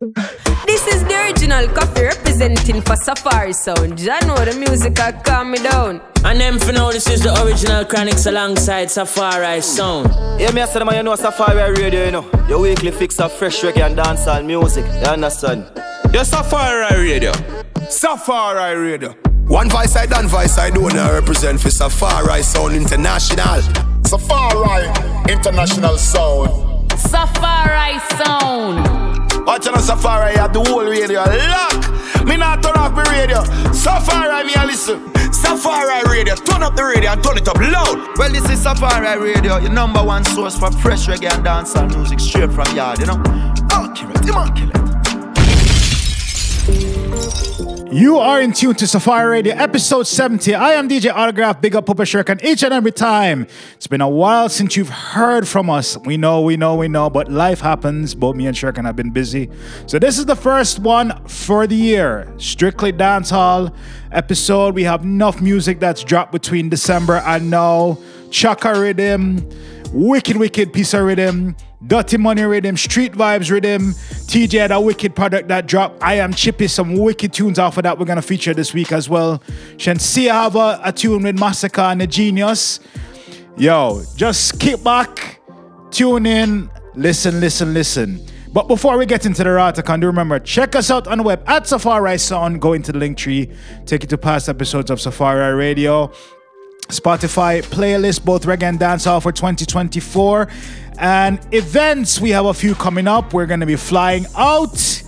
This is the original coffee representing for Safari Sound. I know the music I calm me down. And them for now, this is the original Chronixx alongside Safari Sound. Yeah, me I said, man, you know Safari Radio, you know. Your weekly fix of fresh reggae and dancehall music. You understand? Your Safari Radio. Safari Radio. One voice I done voice I do now represent for Safari Sound International. Safari International Sound. Safari Sound. Watching on Safari, you have the whole radio lock. Me not turn off the radio. Safari, me a listen. Safari Radio, turn up the radio and turn it up loud. Well, this is Safari Radio, your number one source for fresh reggae and dancehall music straight from yard, you know. Accurate, immaculate. You are in tune to Safari Radio, episode 70. I am DJ Autograph, big up Pupa Shirk, and each and every time. It's been a while since you've heard from us. We know, we know, we know, but life happens. Both me and Shirkan have been busy. So this is the first one for the year. Strictly dancehall episode. We have enough music that's dropped between December and now. Chaka rhythm, wicked, wicked piece of rhythm. Dirty Money Rhythm, Street Vibes Rhythm. Teejay had a wicked product that dropped. I Am Chippy, some wicked tunes off of that we're going to feature this week as well. Shenseea have a, a tune with Masicka and the Genius. Yo, just kick back, tune in, listen, listen, listen. But before we get into the Ratakan, do remember, check us out on the web at Safari Sound. Go into the link tree, take you to past episodes of Safari Radio. Spotify playlist, both reggae and dancehall for 2024. And events, we have a few coming up. We're going to be flying out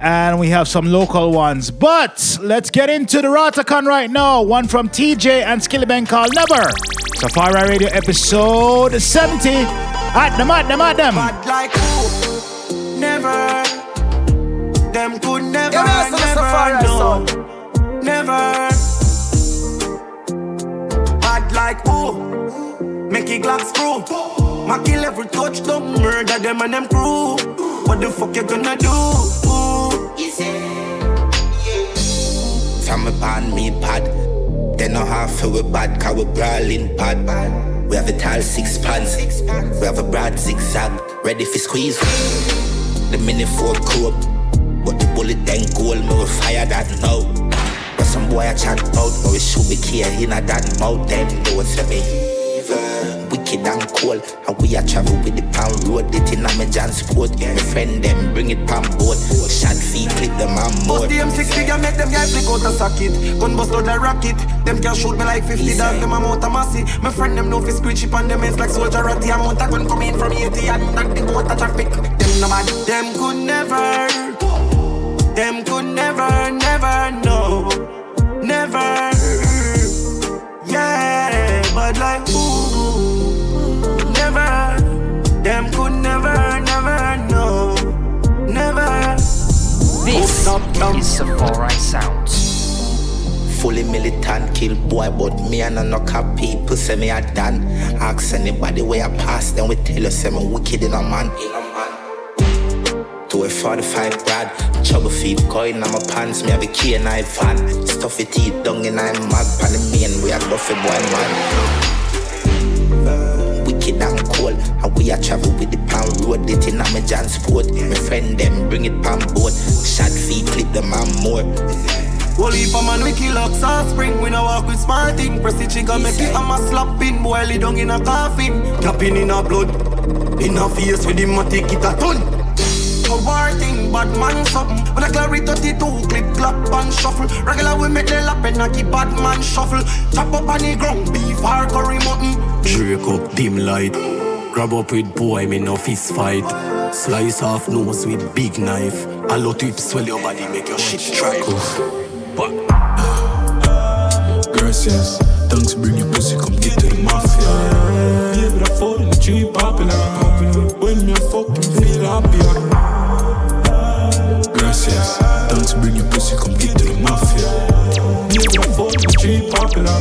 and we have some local ones. But let's get into the Ratakan right now. One from Teejay and Skillibeng called Never. Safari Radio episode 70. At them, at them, at them. Bad like who? Never. Them could never, Yeah, me I said never Safari know. Never. Bad like who? It glass screw. Ma kill every touchdown, murder them and them crew. What the fuck you gonna do? From upon me pad. They know how for we bad, cause we brawling pad. We have a tall six pants. We have a broad zigzag, ready for squeeze. The mini four cope, but the bullet then gold, me we fire that now. But some boy I chat about, but we should be care in a that mouth, them know it's me. Wicked and cold, and we a travel with the pound road. It in a me John sport. My friend them bring it pan board. Shot feet, clip them and more. Bust the M6 figure, make them guys flick out a socket. Gun bust out the rocket. Them can shoot me like 50 dogs, them amount of massy. My friend them know fi screech up on them heads like soldier ratty. Amount of gun come in from 80 and knock the boat a traffic. Them no mad, them could never. Them could never, never know. Never. Yeah, but like ooh, never. Them could never, never know. Never. This is Safari Sounds. Fully militant, kill boy, but me and a no cap people say me a done. Ask anybody where I pass, then we tell you say me wicked in a man. To a 45 brad, trouble feet coin on my pants, me have a key and I fan. Stuffy teeth down in I'm mad, pan the main, we a buffy boy man. Wicked and cold, and we a travel with the pound road, it in a me John sport. My friend them bring it pan board, shot feet, clip them and more. Heap of man we kill ox all spring We no walk with smart thing Press the trigger make it I'm a slapping Boil it down in a coffin Capping in a blood In a face with him a take it a ton A war thing bad man something When I clary 32 clip clap and shuffle Regular we make the lap and a keep bad man shuffle Chop up on the ground beef or curry mutton Drake up dim light. Grab up with boy, me no fist fight. Slice off nose with big knife. A lot whip swell your body, make your shit try. But Gracias, thanks bring your pussy, come get to the mafia. Give it a four in the tree, popular. When me a fucking feel happier. Gracias, thanks bring your pussy, come get to the mafia. Give a four in the tree, popular.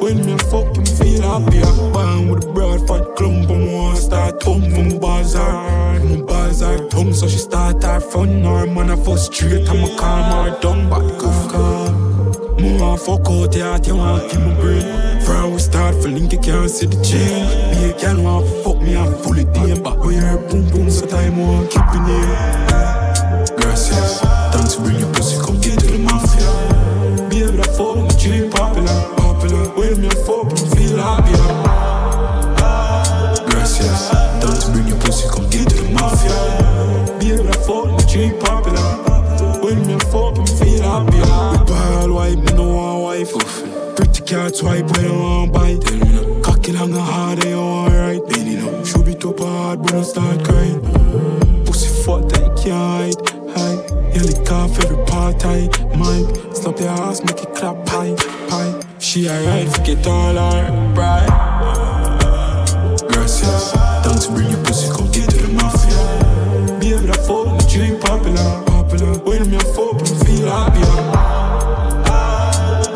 When me a fucking feel happier. Bang with a broad fat clump and one start tongue from bazaar. My bazaar tongue, so she start her front arm. Man, I fuck straight, I'ma calm her down, but goof calm. Me want fuck out the heart, you want keep my brain. From we start feeling you can't see the change. Be a girl want fuck me, I'm fully damn. But we hear boom boom, so time want keep in here bring your pussy come get to the mafia. Be able to afford me, you ain't popular. Popular, with me afford, but feel happier. Gracias. Don't bring your pussy, come get to the mafia. Be able to afford me, you ain't popular. With me afford, but feel happier. We buy all white, me no want wife. Oof. Pretty cat white, but don't want bite. Cocky long and hard, they all right. Should be top hard, but I start crying. Ass, make it clap, pie, pie. She alright, forget all our pride. Gracias, thanks bring your pussy, come get to the mafia. Be able to fuck, the dream popular, popular. When me a fuck, me feel happier.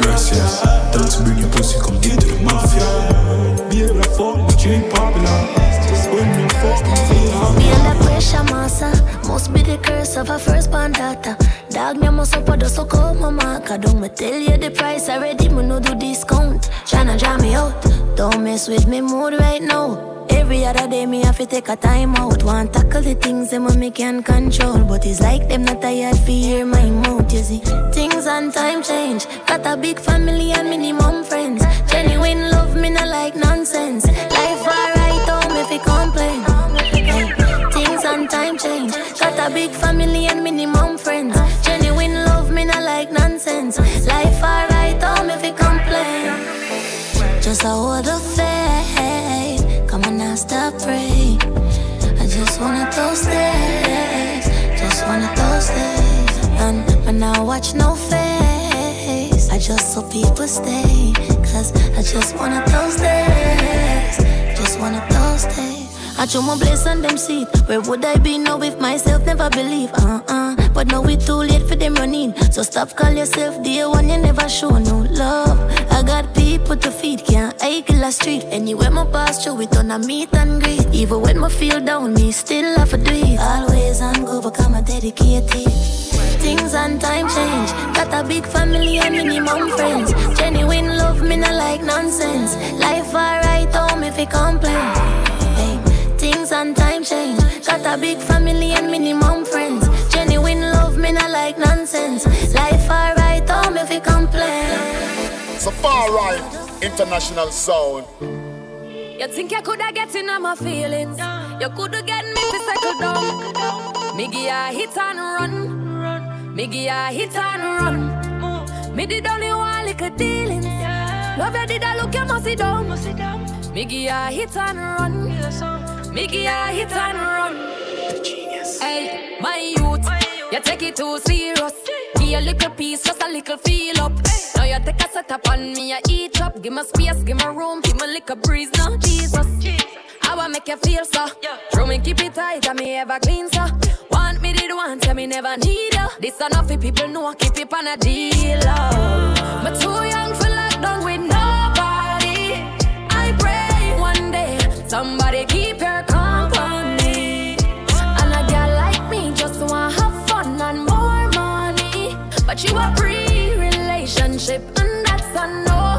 Gracias, thanks bring your pussy, come get to the mafia. Be able to fuck, the dream popular. Me a under pressure, massa. Must be the curse of a first-born daughter. Dog, me must up so call mama. Cause don't me tell you the price already, me no do discount. Tryna draw me out. Don't mess with me mood right now. Every other day me have to take a time out. Want tackle the things them me can control, but it's like them not tired fi hear my mouth. You see, things and time change. Got a big family and minimum friends. Genuine love me not like nonsense. Life alright, don't me fi complain. Hey, things and time change. Got a big family and minimum A hold the faith. Come stop. I just wanna those. Just wanna those days. And but now watch no face. I just so people stay. Cause I just. Just wanna those days. I show my place on them seat. Where would I be now if myself never believe? Uh uh. But now it's too late for them running. So stop call yourself dear one you never show no love. I got people to feed, can't kill a street. Anywhere my pass through it on a meet and greet. Even when I feel down, me still have to do it. Always on go become a dedicated. Things and time change. Got a big family and minimum friends. Genuine love, me not like nonsense. Life alright, don't me fi complain. Hey, things and time change. Got a big family and minimum friends. Genuine love, me not like nonsense. Life alright, don't me fi complain. Safari, international sound. You think you coulda get in on my feelings? You coulda get me to settle down. Me give ya hit and run. Me give ya hit and run. Me did only one little dealings. Love you did I look you must sit down. Me give ya hit and run. Me give ya hit and run. The genius. Hey, my youth, you take it too serious. Give a little piece, just a little feel up. Hey. Now you take a set up on me, I eat up. Give me space, give me room, give me little breeze. Now Jesus, how I make you feel so? Yeah. Throw me keep it tight, and me ever clean so. Want me did want, tell me never need you. This enough for people know, I keep it on a deal. Oh. Me too young for lockdown with somebody keep your company. And a girl like me just wanna have fun and more money. But you a pre-relationship and that's a no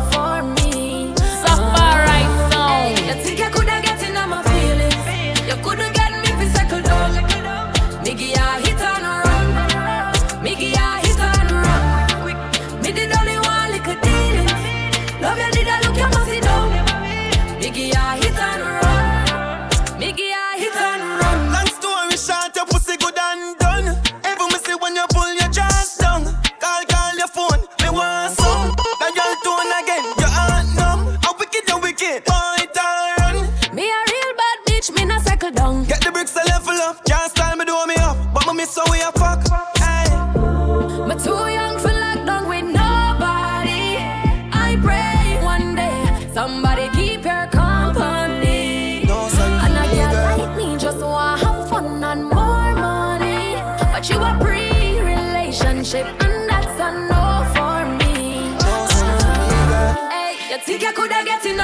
But you a pre-relationship and that's a no for me. Hey, you think you coulda get in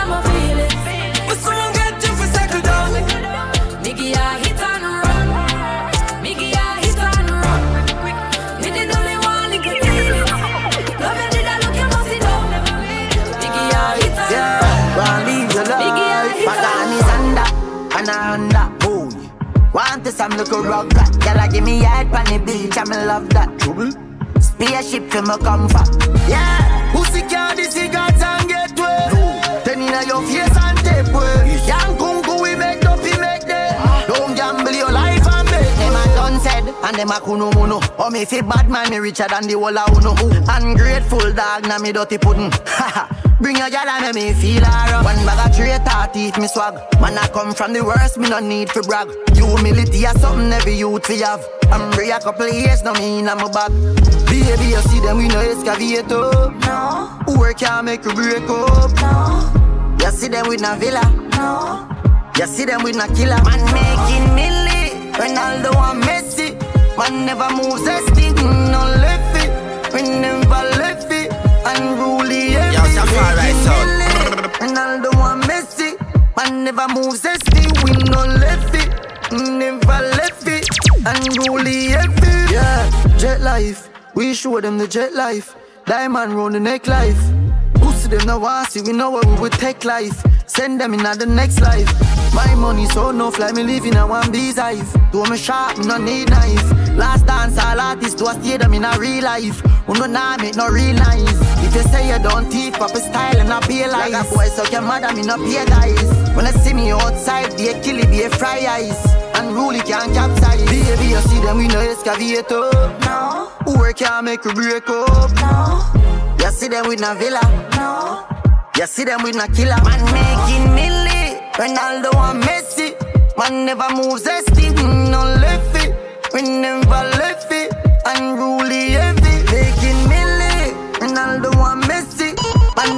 some little rock that Girl, give me head on the beach, and me love that. Trouble. Spaceship to my comfort. Yeah, pussy can't the cigarettes and get wet. Then inna your face and tape way. Young kunku we make up, we make them. Ah. Don't gamble your life and make them a done said. And them a kunu munu. Oh me fi bad man, me richer than the whole a unu. Ungrateful dog, na me dirty pudding. Bring your gal and make me feel alright. One bag of traitor teeth me swag. Man, I come from the worst, me no need to brag. Humility is something every youth we have. I'm free a couple years, no mean I'm a bag. Baby, you see them, we no excavator. No. Work can make you break up. No. You see them with no villa. No. You see them with no killer. Man making milli. Ronaldo and Messi. Man never moves a stick, mm. Ronaldo and Messi. Man never moves stick, we no left it. Never left it. Unruly every. Yeah, jet life. We show them the jet life. Diamond round the neck life. Pussy them now want see we know what we would take life. Send them in the next life. My money so no fly me living a one bee's hive. Do me sharp, me no need knife. Last dance all artists do a stay them in a real life. Who no nah make no real nice. You say you don't teeth, proper style and not pay lies. Like a boy so your mother me no pay guys. When I see me outside, be a killie, be a fry eyes. Unruly can't capsize. Baby, you see them we no excavator. No. Work can't make you break up. No. You see them with no villa. No. You see them with no killer. Man making milli. Ronaldo and Messi. Man never moves a stick, mm, no left it. We never left it.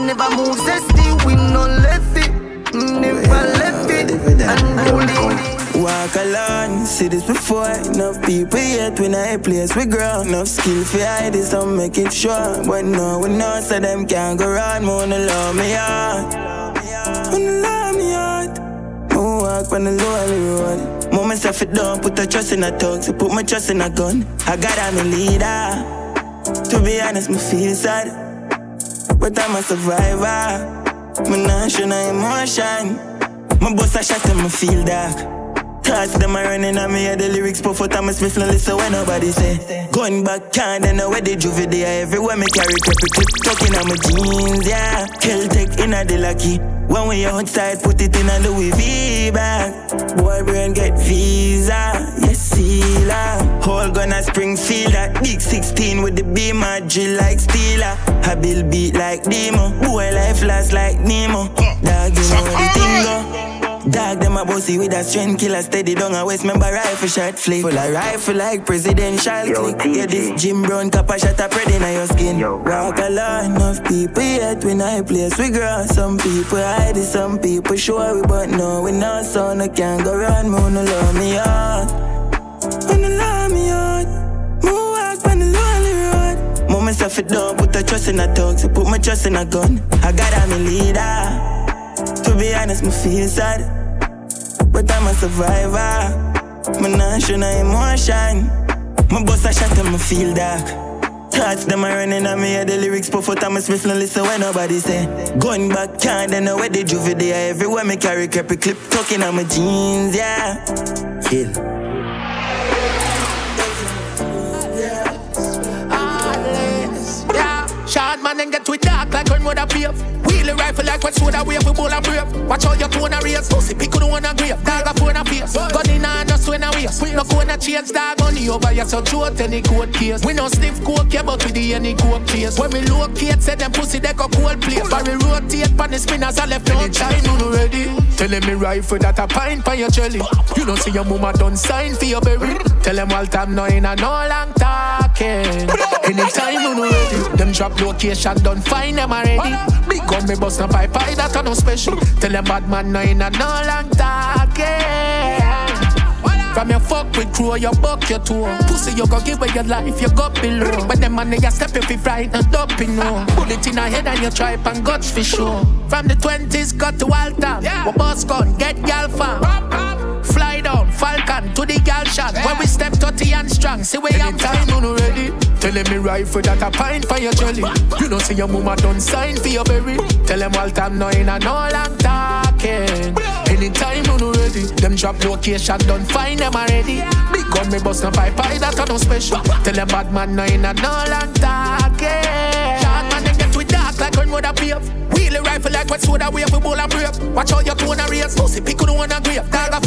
Never moves a stick, we no left it. Never left it. Unruly. Walk alone, see this before. Enough people yet when I place we grow. Enough skill for hide this, I'm making sure. But no, we know so them can't go round. Wanna love me out. Wanna love me out. Mo walk on the lonely road. Mo myself it down, put a trust in a tongue, so put my trust in a gun. I got I'm a leader. To be honest, me feel sad, but I'm a survivor. Me not show no emotion. My boss a shot and me feel dark. Thoughts them a running on me, yeah, the lyrics puff out, I'm a Smith, no listen when nobody say. Going back, can't then where they juvie there. Everywhere me carry creepy clip, tucking on my jeans, yeah. Kel-Tec in a the lucky. When we outside, put it in a Louis V bag. Boy, brain get visa, yes, sealer. Whole gun a Springfield, that big 16 with the beam, I drill like Steeler. I build beat like Demo. Boy, life last like Nemo. Dog, you know the thing go. Dog them a bossy with a strength killer steady down a waist member rifle shot flick. Full of rifle like presidential Yo, click. Yeah this Jim Brown cap a shot a spread in your skin. Yo, Walk alone enough people yet when I place. We grow Some people hide it, some people show we but no we not so no can't go run Moon no love me out. Wanna love me out Move walk on the lonely road. Move myself it down put a trust in a talk so put my trust in a gun. I got a me leader be honest, me feel sad, but I'm a survivor. Me not show no emotion. My boss a shot and me feel dark. Thoughts them a running on me, yeah, the lyrics puff out, I'm Smith, listen when nobody say. Going back, can't then where the juvie there. Everywhere me carry creepy clip, tucking on my jeans, yeah. Kill. Short man and get with dark like when mother pave. Wheel a rifle like when soda wave we bull and brave. Watch how your tone a raise. Pussy pick on one a grave. Dog a phone a face. Gun in hand just when a waist. No corner change dog money over your so throat any court case. We no sniff coke yeah but we the any coke case. When we locate say them pussy they go cold place. Barry rotate pan the spinners I left no time no ready. Telling me rifle that a pint for your jelly. You know see your mama done sign for your berry. Tell them all time no in a no long talking. Anytime you no ready. Them drop location done find them already. Big gun me bust no pipe pie that a no special. Tell them bad man no in a no long talking. From your fuck with crew, you buck your toe. Pussy, you go give away your life, you go below. But them man, nigga step if you fright and dump in no. Bullet in a head and you tripe and guts for sure. From the 20s, got to Walter. Yeah. We boss gun, get gal fam. Falcon to the gal shot. When we step 30 and strong, see where I'm time, you know ready. Telling me rifle that a pint for your jelly. You know, see your mama done sign for your berry. Tell them all time, no in a no long talking. Anytime you know ready. Them drop location, done find them already. Big gun me bust no pipe pie that a no special. Tell them bad man no in a no long talking. Short man they get with dark like when mother pave. We Wheel the rifle like what soda wave for bowl and brave. Watch how your tone a race. Pussy pick on one a grave. Dog a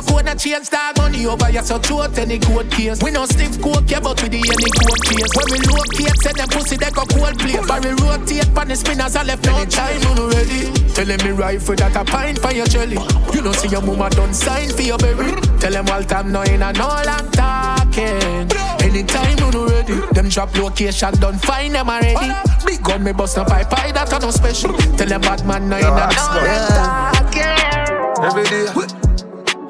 No cone a chains. Dog money over your so throat any cold case. We no stiff coke yeah, but with the any cold case. When we locate, send them pussy they go cold place. But we rotate pan the spinners I left no time on ready. Tell them me rifle that a pint for your jelly. You know see your mama done sign for your baby. Tell them all time no in a no long talking. Anytime you no ready, them drop location done find them already. Big gun me bust no pipe pie that are no special. Tell them bad man no in a no long talking. Every day.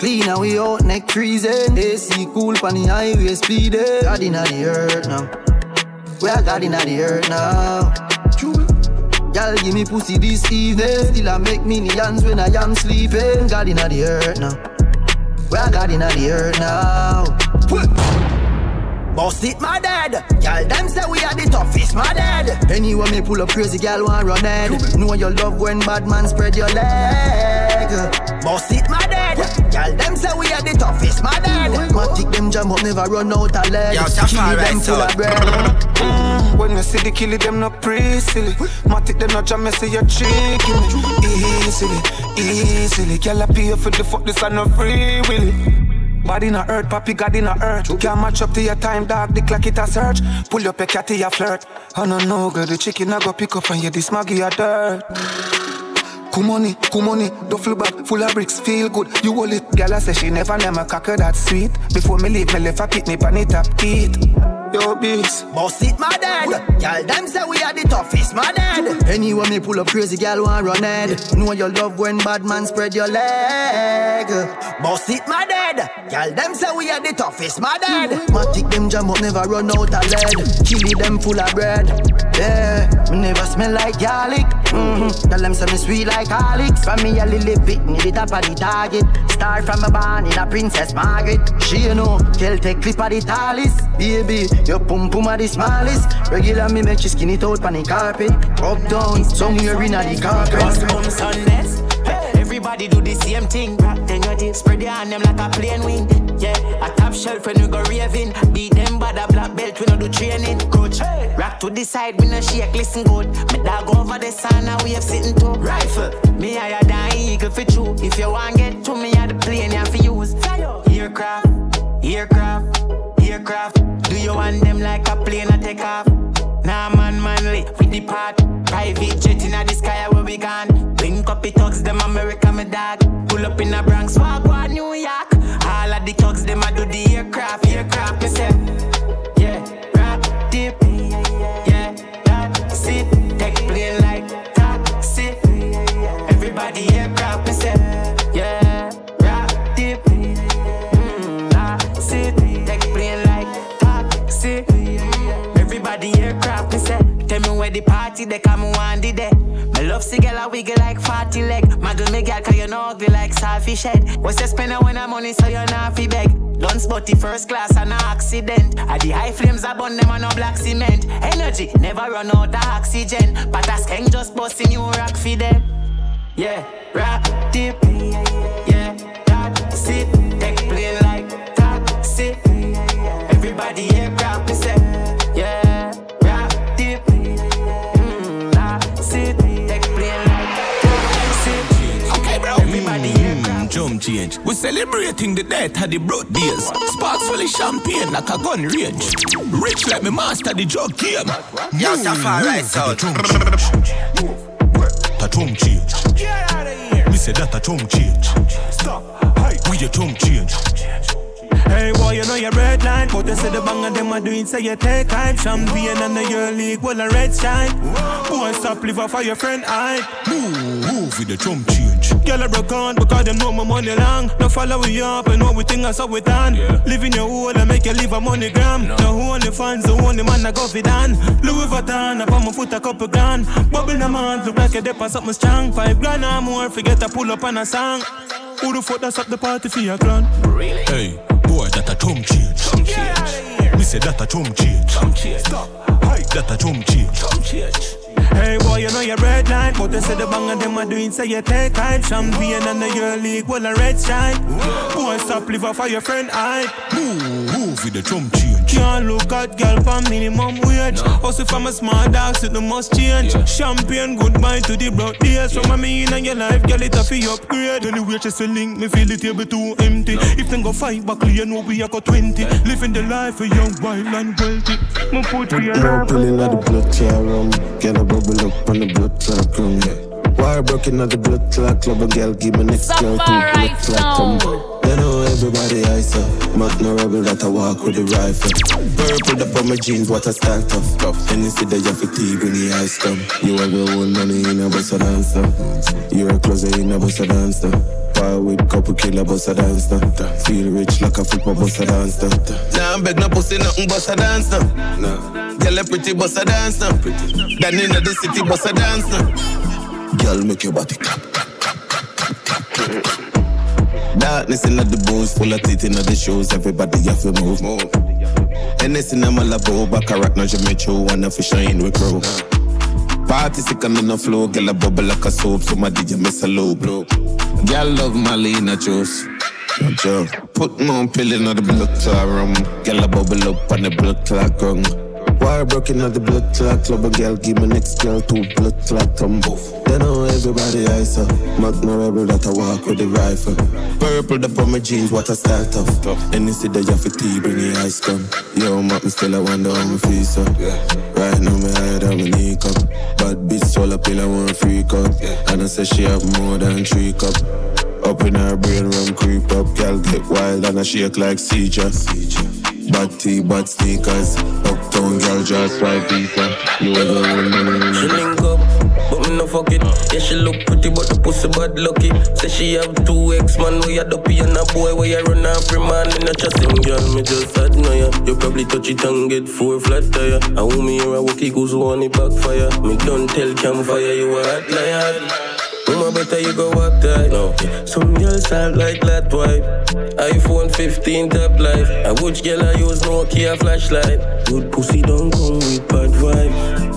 Clean and we out, neck freezing. AC cool pan the highway speeding. God inna the earth now. We are God inna the earth now. Y'all give me pussy this evening. Still I make millions when I am sleeping. God inna the earth now. We are God inna the earth now. Boss it, my dad. Y'all them say we are the toughest, my dad. Anyway, me pull up crazy, girl want run head. Know your love when bad man spread your leg. Boss it, my dad. Y'all them say we are the toughest, my dad. Matic them jam up, never run out of leg. Yo, Kill Safari, them full so- of bread. When you see the killie, them not pre silly. Matic them not jam, me see you tricky me. Easily, easily. Girl, I pay for the fuck, this are no free will. Body in a earth, papi God in a earth. Can't match up to your time, dog. The clock it a search. Pull up a cat to your flirt. I don't know, girl. The chicken I go pick up and you this maggie a dirt. Kumoni, kumoni, duffel bag full of bricks, feel good. You hold it, girl. I say she never never cocker that sweet. Before me leave, me left a pick me pan it up teeth. Yo, beats. Boss it, my dad. Y'all them say we are the toughest, my dad. Anyway, me pull up crazy, girl want run head. Know your love when bad man spread your leg. Boss it, my dad. Y'all them say we are the toughest, my dad. Matic them jam up, never run out of lead. Chili them full of bread. Yeah, me never smell like garlic. Mm-hmm. Tell them say me sweet like Alex. From me a little bit, near the top of the target. Start from a barn in a Princess Margaret. She you know, take clip of the tallest. Baby, your pum pum are the smallest. Regular me make you skin it out on the carpet. Up down, somewhere in a the carpet. Everybody do the same thing. Dip, spread your hand them like a plane wing. Yeah, a top shelf when we go raving. Beat them by the black belt, we no do training. Coach, rock to the side, we no shake, listen good. Me dog over the sun, now we have sitting to rifle. Me higher than eagle for true. If you want get to me, I the plane you have to use. Aircraft, aircraft, aircraft. Do you want them like a plane I take off? Nah, man, manly, we depart. Private jet in the sky, where we be gone. The thugs, them America, me dog. Pull up in the Bronx, walk, New York. All of the thugs, them I do the aircraft, aircraft. Yeah, rap, yeah, plane like taxi. Everybody aircraft. Yeah, rap, mm, plane like taxi. Everybody aircraft. Tell me where the party they come one the day. My love see girl a wiggle like fatty leg. Muggle me girl cause you know ugly like selfish head. What's you spend when I'm money so you're not fi beg. Spot the first class and no accident. At the high flames I burn them on no black cement. Energy never run out of oxygen. But a skank just bust in new rock fi them. Yeah, rock dip. Yeah, that's it. Take plane like taxi. Everybody aircraft me say. Yeah, change. We celebrating the death of the broad days. Sparks full of champagne like a gun range. Rich like me master the drug game. Yo, Move, Safari, move so- the drum change. Ta drum change. Me say that a drum change. Stop. We the drum change. Hey boy, you know your red line But you say the bang and them a doing Say you take time Champagne and the your league Well a red shine Boy stop live off of your friend I Move, move with the drum change. Girl I broke on Because them know my money long No follow we up And know we think I saw it done Live in your hole And make you live a money gram No. who only fans The only man I go for done Louis Vuitton Up on my foot a couple grand Bubble in a month Look like a dip on something strong Five grand or more Forget to pull up on a song Who the fuck that's up the party for your clan? Hey, boy, that a drum change. Me say that a drum change. Stop. That a drum change. Hey boy, you know your red line. But they say the bang and them a doing Say you take time. Champagne and the your league Well a red shine. Boy stop live of your friend I Move, move with the drum change. Can't look at girl for minimum wage. Also from a small dog, so the must change. Champion, goodbye to the broad days. From a me in your life, girl, it a fi upgrade. Tell the waitress a link, me feel the table too empty. If them go fight back, you know we a got 20. Living the life of young, wild and wealthy. Me put for your More life. pulling out the blood clot rum. Get a bubble up on the blood clot rum. Wire broken out the blood clot club. A girl give me next girl two blood Safari clot tum. You know everybody I saw. Mac no rebel that I walk with the rifle. Purple up on my jeans, what a start of. And you see that you fatigue when the ice come. You have your own money in a bus a dancer. You're a closer in a bus a dancer. Power with couple killer bus a dancer. Feel rich like a football bus a dancer. Nah, I'm beg no pussy nothing bus a dance now. Nah. Girl a pretty bus a dance now. Then in the city bus a dance now. Girl make your body clap, clap, clap, clap, clap, clap. Darkness in the booze, full of teeth in the shoes. Everybody have to move, move. And this in a malabo, back a rock, no Jimmy Choo, wanna fish shine with crew. Party sick on the flow, girl a bubble like a soap, so my DJ miss a low blow. Girl love Malina juice. No joke. Put more pill in the blood clot rum. Girl a bubble up on the blood clot gun. Wire broken out the blood clot club, a girl give me next girl two blood clot tum. They know everybody I saw. Mac no rebel that I walk with the rifle. Purple up on my jeans, what a start of. And you see that you have tea, bring the ice come. Yo, Mac, me still I wonder how me feel so. Right now me higher than me knee cup. Bad bitch swallow pill, I want freak up. And I say she have more than three cup. Up in her brain, rum creep up. Girl get wild and I shake like seizure. Bad tea, bad sneakers. Uptown girl just right visa. You ever wonder? She link up, but me no fuck it. Yeah, she look pretty, but the pussy bad lucky. Say she have two ex man, where you dopey and a boy where you run free man. Me not trust him, girl. Me just admire. You probably touch it and get four flat tire. I want me here a walkie goes on it backfire. Me don't tell campfire you a hot liar. Mama better you go walk tight. No. Some girls sound like that wife. iPhone 15 top life. I watch girl I use Nokia flashlight. Good pussy don't come with bad vibes.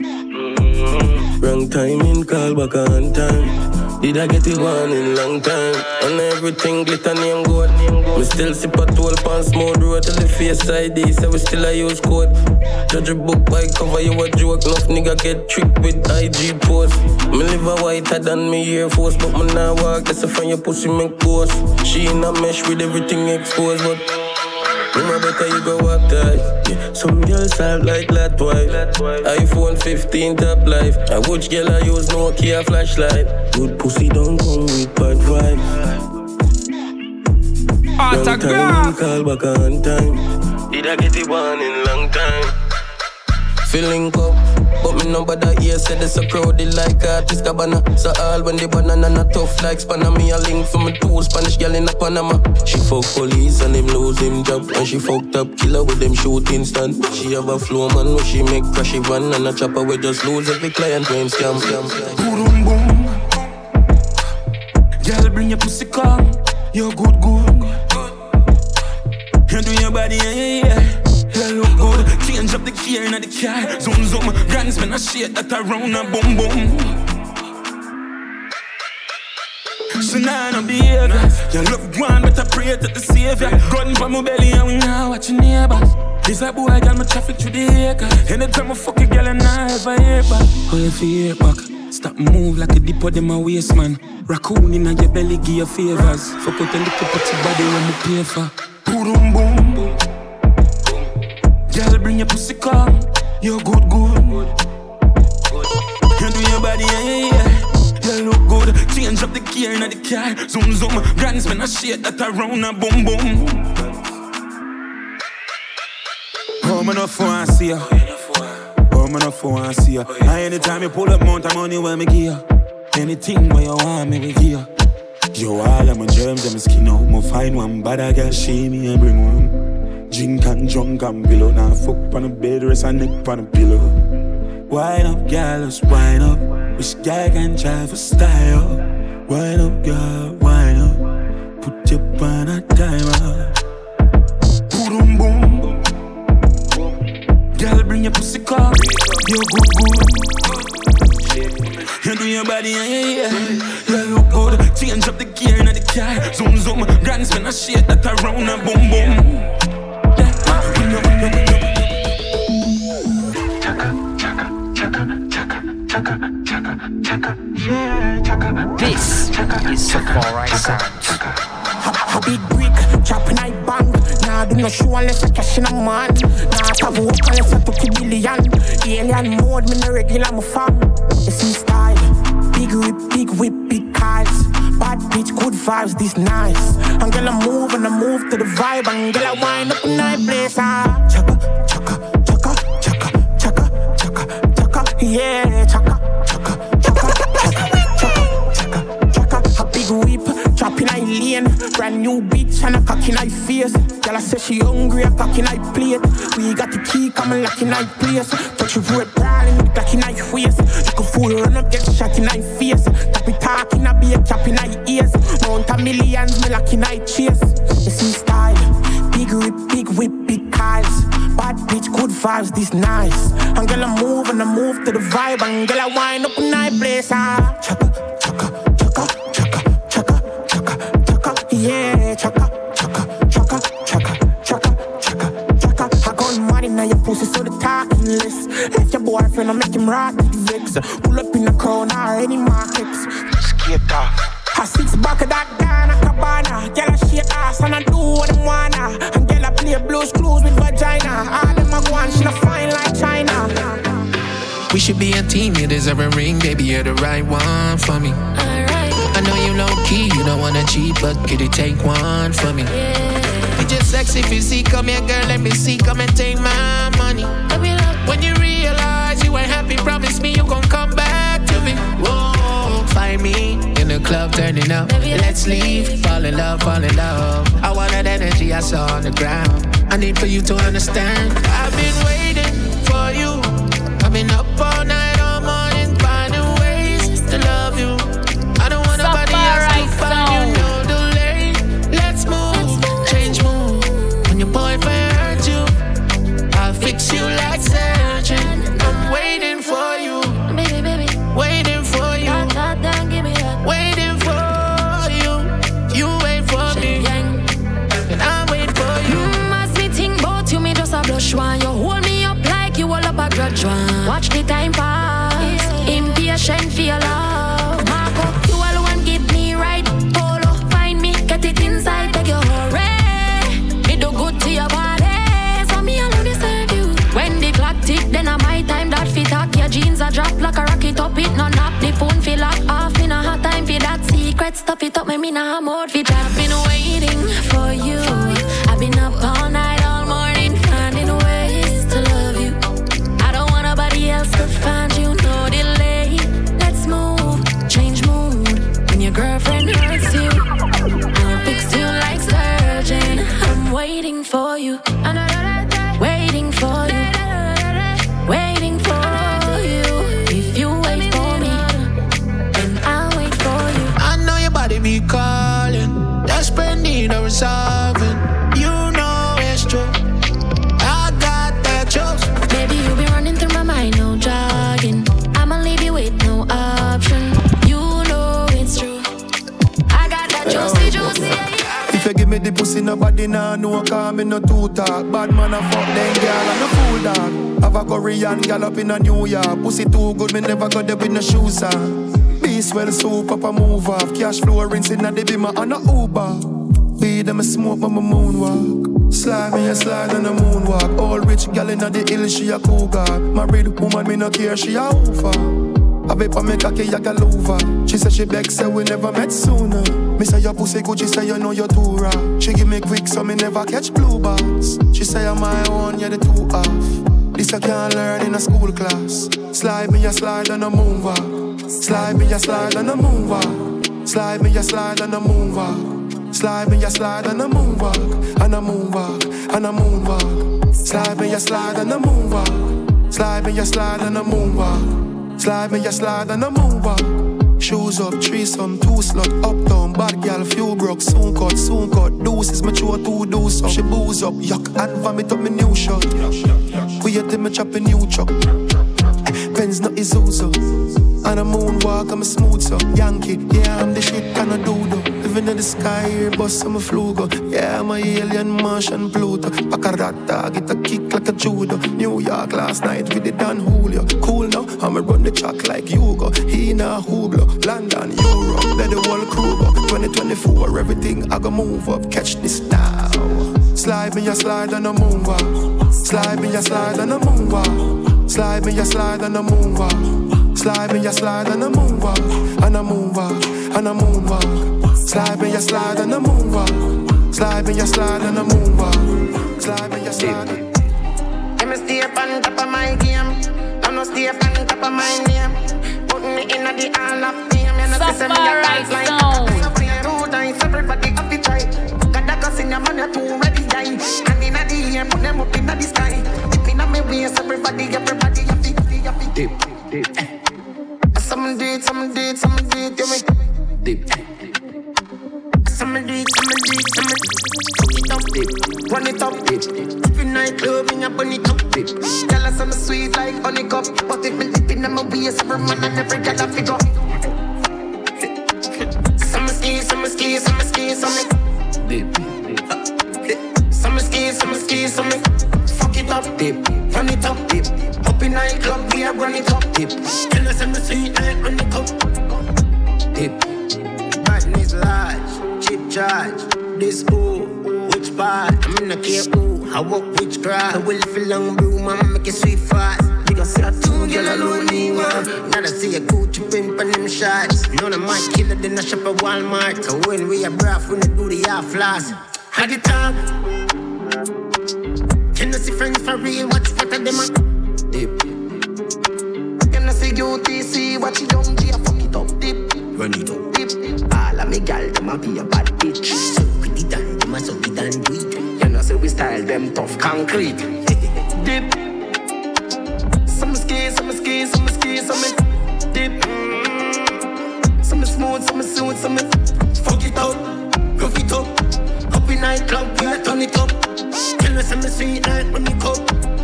Mm-hmm. Wrong timing, call back on time. Did I get it one in long time? And everything glitter name gold. Me still sip a 12 pound smooth road till the face ID. Say we still a use code. Judge a book by cover, you a joke. Enough nigga get tricked with IG post. Me live a whiter than me Air Force, but me now walk. That's a friend your pussy make ghost. She in a mesh with everything exposed, but. Remember better you go walk tight. Yeah. Some girls sound like that wife. iPhone 15 top life. I watch girl I use Nokia flashlight. Good pussy don't come with bad vibes. Long time, call back on time. Did I get it one in long time? Feeling up, but me no bother here. Said it's a crowded like artist cabana. So all when the banana not tough like spanner. Me a link for me two Spanish girl in a Panama. She fuck police and him lose him job. And she fucked up killer with them shooting stand. She have a flow man where she make crashy van and a chopper we just lose every client when scam. scam. Boom boom. Girl, bring your pussy come. You're good, good. You do your body, yeah, yeah, yeah. You look good. Change up the gear in the car. Zoom, zoom. Grand spin a shit that around a boom, boom. So now no behavior. You look one, better pray to the savior. Gun from my belly, and we now watch your neighbors. This a boy got my traffic through the acre. Anytime I fuck a girl, and I ever hear back. Oh, How you feel back? Stop move like a dip them a waist man. Raccoon in your belly, give you favors. Fuck out a little pretty body when me pay for. Boom boom. Bring your pussy come. You're good, good. You do your body, yeah, yeah, yeah. You look good. Change up the gear in the car. Zoom, zoom. Grand spin a shit that around a boom, boom. Oh, enough for I see ya. Oh, enough for I see ya. And anytime you pull up, mount of money where me ya. Anything where you want me, we ya. Yo, all of my germs, I'm skin out. Me find one bad girl, shame me and bring one. Drink and drunk and pillow. Now fuck on the bed, rest and neck on the pillow. Wine up, girl, let's wine up. Which guy can try for style? Wine up, girl, wine up. Put your on a timer. Boom, boom. Girl, bring your pussy come. You're good. You do your body, yeah, yeah, yeah. You look good. Change up the gear in the car. Zoom, zoom. Grand spin a shit that around a boom, boom. Sounds. Big brick, chopping I bang. Nah, do no show unless I cash in a man. Nah, have work unless I took a billion. Alien mode, me no regular, my fam. You see style, big whip, big whip, big cars. Bad bitch, good vibes, this nice. And girl, I move and I move to the vibe. And girl, I wind up in night place. Ah, chaka, chaka, chaka, chaka, chaka, chaka, chaka, yeah, I say she hungry, a cock in I plate. We got the key, and lock in I place. Touch your road, brawling with the in I face. You can fool, run up, get shot in I face. Tap it talking, I be a cap in I ears. Mount a millions, me lock in I chase. You see style, big whip, big whip, big cars. Bad bitch, good vibes, this nice. And girl, I move and I move to the vibe. And girl, I wind up in I place. Ah, We should be a team, you deserve a ring, baby, you're the right one for me. I know you low key, you don't wanna cheat, but could you take one for me? You just sexy physique, come here, girl, let me see, come and take my money. When you realize you ain't happy, promise me you gon' come back to me. Whoa, find me in the club, turning up. Let's leave, fall in love, fall in love. I want that energy I saw on the ground. I need for you to understand. I've been waiting for you. I've been up one. Watch the time pass, impatient for your love. Mark up you alone, give me right. Polo, find me, get it inside, take your hurry. Me do good to your body, so me alone deserve you. When the clock tick, then I my time that fit up. Your jeans a drop like a rocket up, it no nap. The phone fill up off in a hot time for that secret stuff. It up, me me nah more fit. I've been waiting nobody nah know Cause me no too talk. Bad man a fuck them girl and a fool dog. Have a Korean gal up in a New York. Pussy too good, me never go there with no shoes on. Beast well soup up a move off. Cash flow rinsing at the bima on a Uber. Weed and me smoke on my moonwalk. Slide me a slide on the moonwalk. All rich gal in the hill, she a cougar. Married woman, me no care, she a hoofer I bet for me cocky like a lover. She said she beg, say we never met sooner. Me say your pussy good, she say you know you're too raw. She give me quick, so me never catch blue bars. She say I'm my own, yeah the two off. This I can't learn in a school class. Slide me a slide on a moonwalk. Slide me a slide on a moonwalk. Slide me a slide on a moonwalk. Slide me a slide on a moonwalk. And a moonwalk. And a moonwalk. Slide me a slide on a moonwalk. Slide me a slide on a moonwalk. Slide me a slide on a moonwalk. Shoes up, threesome, two slot, up down, bad girl, few broke, soon cut, soon cut. Deuces mature two deuce up. She booze up, yuck, and vomit up my new shirt. We had them a chop a new truck. Benz not Isuzu. On a moonwalk, I'm a smooth so Yankee, yeah, I'm the shit kind of doodle. Living in the sky, here, bust some flugo. Yeah, I'm a alien, Martian, Pluto. Pack a rat dog, a kick like a judo. New York last night with the Don Julio. Cool now, I'ma run the track like Hugo. He na Hublot, London, Europe, let the world crew go. 2024, everything I go move up, catch this now. Slide me, a slide on the moon walk. Slide me, a slide on the moon walk. Slide me, a slide on the moon walk. Slide me, a slide on the moon walk. On the moon walk, on me, a slide on the moon walk. Slide me, a slide on the moon walk. Slide me, a slide. Let me stay up on top of my game. I'm not stay up on top of my name. Putting me in the all of fame. You know, see me a dance like Two times everybody have to try. Got that cuss in your man, you're too ready, die. And in the air, put them up in the sky. Dip in my waist, everybody, everybody, have to, have to dip, dip. Some do it, some do it, some do it, you me. Dip. Some do it, some do it, some Fuck it up, dip. Run it up, dip. Up in nightclub, in your bunny top, dip. Tell us I'm sweet like honeycup. But if me dip in my waist, every man and every girl I figure. Some ski, some ski, some ski, some dip. Some ski, some ski, some Fuck it up, dip. Run it up, dip. Up in nightclub, we are run it up, dip. Tell us I'm sweet like honeycup, dip. Badness large, charge. This who, which part? I'm in a care who. I walk which grass. I will feel long room, I'm make it sweet fast. Because I two girl alone me one. Now I see a Gucci pimp and them shots. None of my killer then I shop at Walmart. So when we a braff, when I do the half floss. Had it talk. Can I see friends for real? What's what of them? a Dip. Can I see you UTC? What you don't G? I Run it up. All of me gal, them a be a bad bitch. So the dan, them a so the dan do it. You know, say we style them tough concrete. dip. Some ski, some ski, some ski, some dip. Mm. Some smooth, some smooth, some fuck it up, rough it up. Up in nightclub, we turn it up. Tell us I'm sweet like when you cup.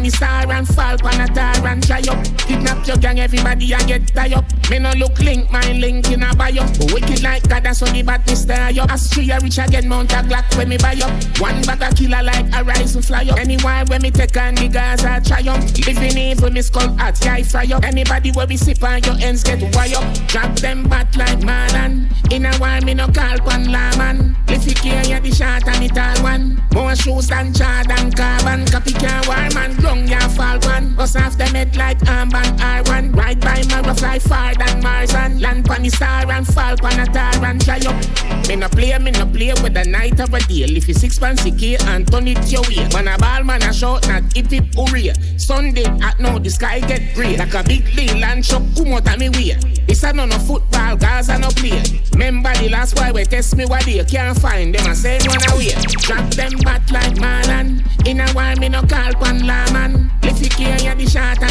And the star and fall pan a tar and dry up. Kidnap your gang, everybody a get tie up. Me no look link, my link in a bio. Wicked like God, that's on the bad me stay up. Astria rich again, mount a Glock when me buy up. One bag a killer like a rise and fly up. Anywhere when me take on the Gaza triumph. Living evil, me skull at sky fry up. Anybody where we sip on your ends get wire up. Drop them bat like Marlon. In a while, me no call one lawman. If you care, you the shot and the tall one. More shoes than Jordan carbon. Copy can war man, young ya one. Bust off them head like armband R1. Ride by Mara, fly far than Mars and land pan the star and fall pan a tar and dry up. Me no play, me no play with the night of a deal. If you six pants key and turn it your way. Man a ball, man a shot, not hip hip hooray. Sunday at now the sky get gray. Like a big land shop, come out of me way. It's a no no football, guys Gaza no play. Remember the last why we test me what they can't find them. I say one away. Drop them back like Marlon. In a while me no call one lawman. If you care, you the short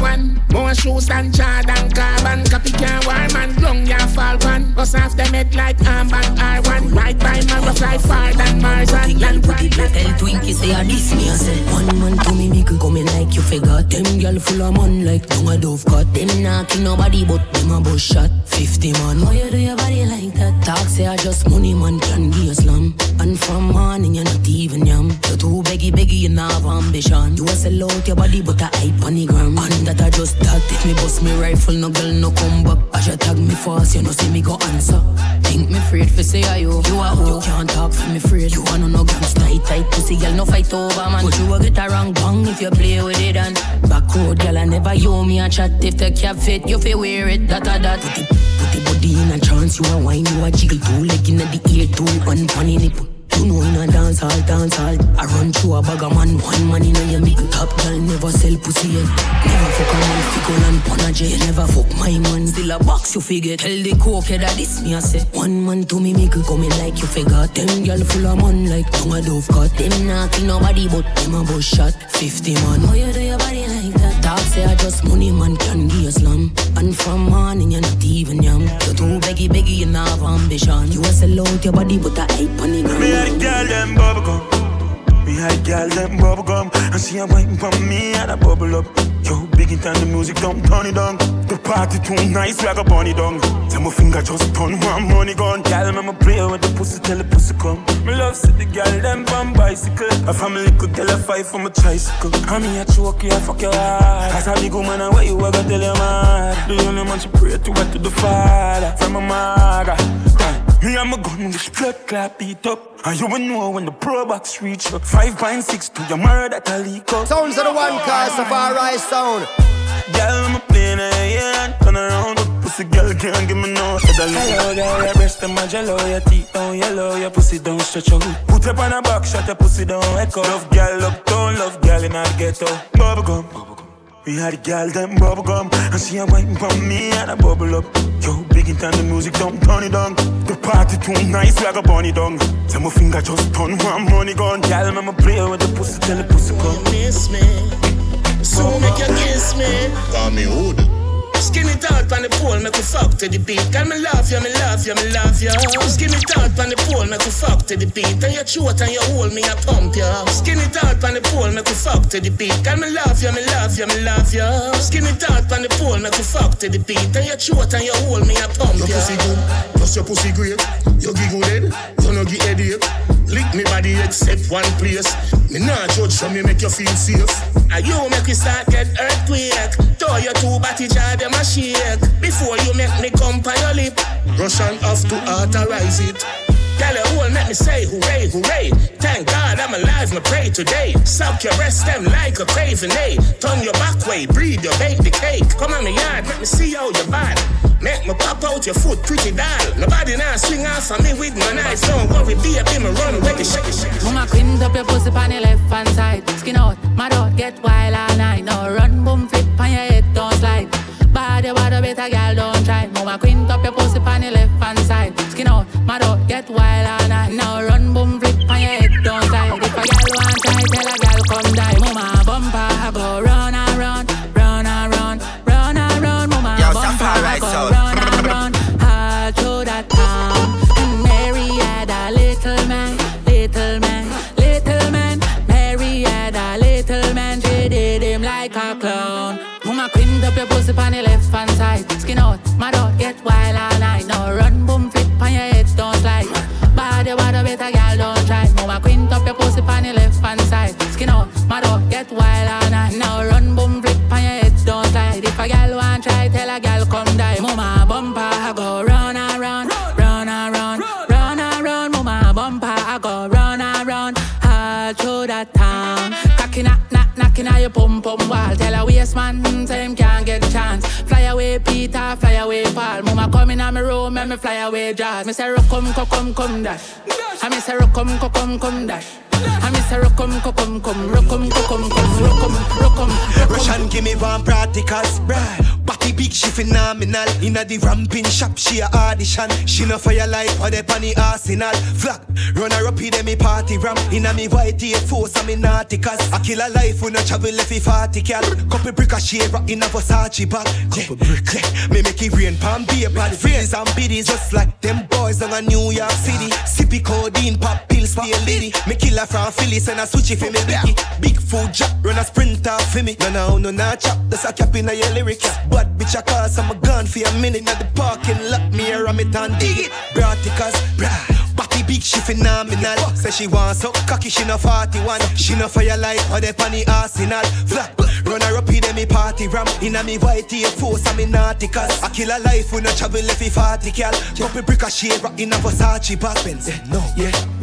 one. More shoes than carbon. Man, young ya falcon. Bust off head like armband R1. Ride by fly far than Mars like tell Twinkie say I this me One man to me make coming like you forgot Them girl full of man like tongue a dove cut Them not nobody but them a bust shot 50 man How you do your body like that? Talk say I just money man can be a slum And from morning you're not even yam You too beggy beggy you not have ambition You a sell out your body but I hype on the gram And that I just that if me bust me rifle no girl no come back. I should tag me fast you know see me go answer. Think me afraid for say I you. You a hoe You can't talk for me afraid. You wanna no guns tight tight pussy girl no fight over man. But you a get a wrong bang if you play with it and Back road girl. I never you me a chat If the cap fit. You feel wear it that a that. Put the, put the body in a trance You a wine you a jiggle two leg in the ear two One funny nipple You know in a dance hall, dance hall. I run through a bag of man, one man in a your middle. Top girl never sell pussy yet. Never fuck a man, fickle and jet. Never fuck my man, still a box you figure. Tell the coke that this me I say. One man to me make coming like you figure. Them girl full of man like tongue a dove cut. Them not kill nobody but them a bus shot. Fifty man, how you do your body like that? Say I just money man can give you slam. And from morning you're not even yam. You too beggy beggy not have ambition. You a sell out your body but I hype on the ground. Me had a girl them bubble gum. Me had a girl them bubble gum. And she a waiting for me and I bubble up. Yo, big and the music don't turn it down. The party too nice, we a down. Tell my finger just turn one money gun. Girl, me play with the pussy till the pussy come. Me love see the girl them on bicycle. A family could tell a fight from a tricycle. And me a choke you, I fuck your heart. As a big woman, and what you ever tell your man? The only man she pray to, what to the father from my mother. Me and my gun with blood clap beat up. And you will know when the pro box reach up. 5.6 to your murder that I leak up. Sounds of the one car, Safari sound. Girl, I'm a plane and turn around. But pussy girl can't give me no head Hello, girl, your breast and my jello, your teeth down yellow, your pussy don't stretch out. Put up on a back shut your pussy don't echo. Love girl, uptown, love girl in the ghetto. Bubblegum. Bubblegum. We had a girl them bubble gum And she a waiting for me and I bubble up Yo, big it and the music don't turn it down The party too nice like a bunny down Tell my finger just turn one money gun Girl, me play with the pussy till the pussy come Miss me So make you kiss me Call me hood Skinny tart on the pole, make we fuck to the beat. Can me love you, me love you, me love you. Skinny tart on the pole, make we fuck to the beat. And your throat and your hole, me a pump you. Skinny tart on the pole, make we fuck to the beat. Can me love you, me love you, me love you. Skinny tart on the pole, make we fuck to the beat. And your throat and your hole, me a pump you. Your pussy good, plus your pussy great. You giggle dead, you no get headache. Lick me body except one place. Me not judge, so me make you feel safe. And you make me start get earthquake. Throw your two body jar, them shake. Before you make me come by your lip, Russian have to authorize it. Tell her who will make me say hooray, hooray. Thank God I'm alive, me pray today. Suck your breast them like a craving, eh? Turn your back way, breathe your bake the cake. Come on me yard, let me see how you bad. Make me pop out your foot, pretty doll. Nobody now swing off on me with my knife. Don't worry, be a me run with the shake. Mama quint up your pussy on the left hand side. Skin out, my dog get wild all night. Now run, boom, flip on your head, don't slide. Body, better girl, don't try. Mama quint up your pussy on the left hand side. Skin out, my dog get wild all night. Now run, boom, me fly away, Jazz. Me say, rock, come, come, come, come, dash. I me say, rock, come, come, come, come, dash. I me say, rock, come, come, come, come, rock, come, come, come, come, rock, come, rock, come. Russian give me one practicals, bruh. She phenomenal. Inna the ramping shop, she a audition. She no fire like for the panny arsenal. Flag, run her up in me party ram. Inna me white air force, I'm in nauticals. I kill a life when I travel left fi 40 cal. Couple brick a shade rock in a Versace bag. Couple brick, yeah. Me make it rain, palm beer, bad face and biddies just like them boys on a New York City. Sippy codeine, pop pills, stay litty. Me kill her from Philly, send a switchy for me Vicky. Big food drop, run a sprinter for me. No, no, no, no, chop. That's a cap in your lyrics. But bitch, Cause I'm a gun for a minute. At the parking lot, me a ram it and dig it. Braticas, brah. Body big, she phenomenal. Say she wants so cocky, she no 41. She no fire like or the panny arsenal. Flat, run her up in me party ram. Inna me white air force, I'm in nauticals. I kill a life when I travel left fi 40 cal. Couple brick a shade rock in a Versace back Benz. No, yeah.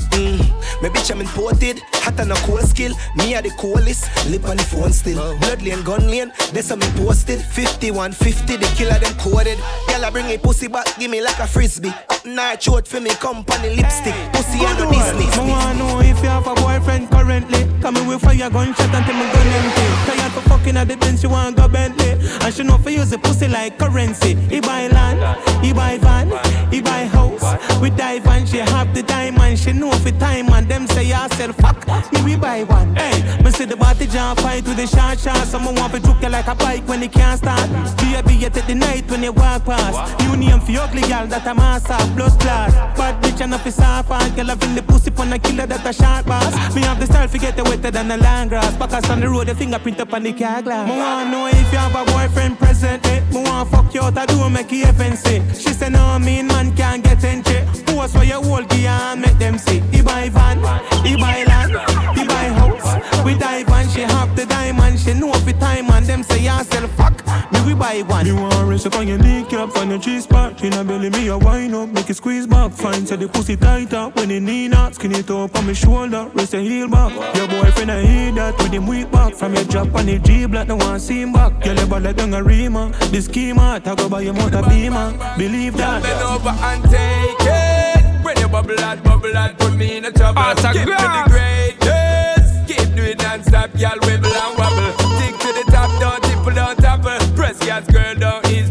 Me bitch, I'm imported. Hot and a cool skill. Me are the coolest. Lip on the phone still. Blood lane, gun lane. That's how me posted. 51, 50, the killer them coded. Girl, I bring a pussy back, give me like a frisbee. Up night short for me, company lipstick. Pussy on the Disney. I wanna know if you have a boyfriend currently. Coming with fire gunshot until my gun empty. Tired for fucking at the bench, you want go Bentley. And she know for use the pussy like currency. He buy land, he buy van, he buy house. We dive and she have the diamond. She know for time and them say I sell fuck. Me we buy one. Hey, me see the body jump fight with the shot shot. Someone want to juke you like a bike when it can't start. Baby, you take the night when you walk past. You name for ugly girl that a mass of blood clot. Bad bitch and a fi soft and girl up in the pussy pon a killer that a short boss. Me have the style fi get you wetter than a long grass. Backers on the road, the fingerprint up on the car glass. Me want know if you have a boyfriend presently. Eh? Me want fuck you out, I do make you fancy. She say no, mean man can't get in entry. Post for your whole gear and make them see. He buy van, he buy land, he buy house. We dive and she have the diamond. She know fi time and them say yourself fuck. Me buy one. You want to rest up on your kneecap, find your cheese spot. In a belly, me a wine up, make it squeeze back. Fine, say the pussy tight up when it need not. Skin it up on my shoulder, rest your heel back. Your boyfriend I hear that with him weak back. From your drop on the G black, no one see him back. Girl, you ball down a rima. The schema, talk about your motor beamer. Believe that. Bend over and take it. When you bubble and bubble and put me in a trouble. Give me the greatest. Keep doing non-stop, y'all wibble and wobble. Stick to the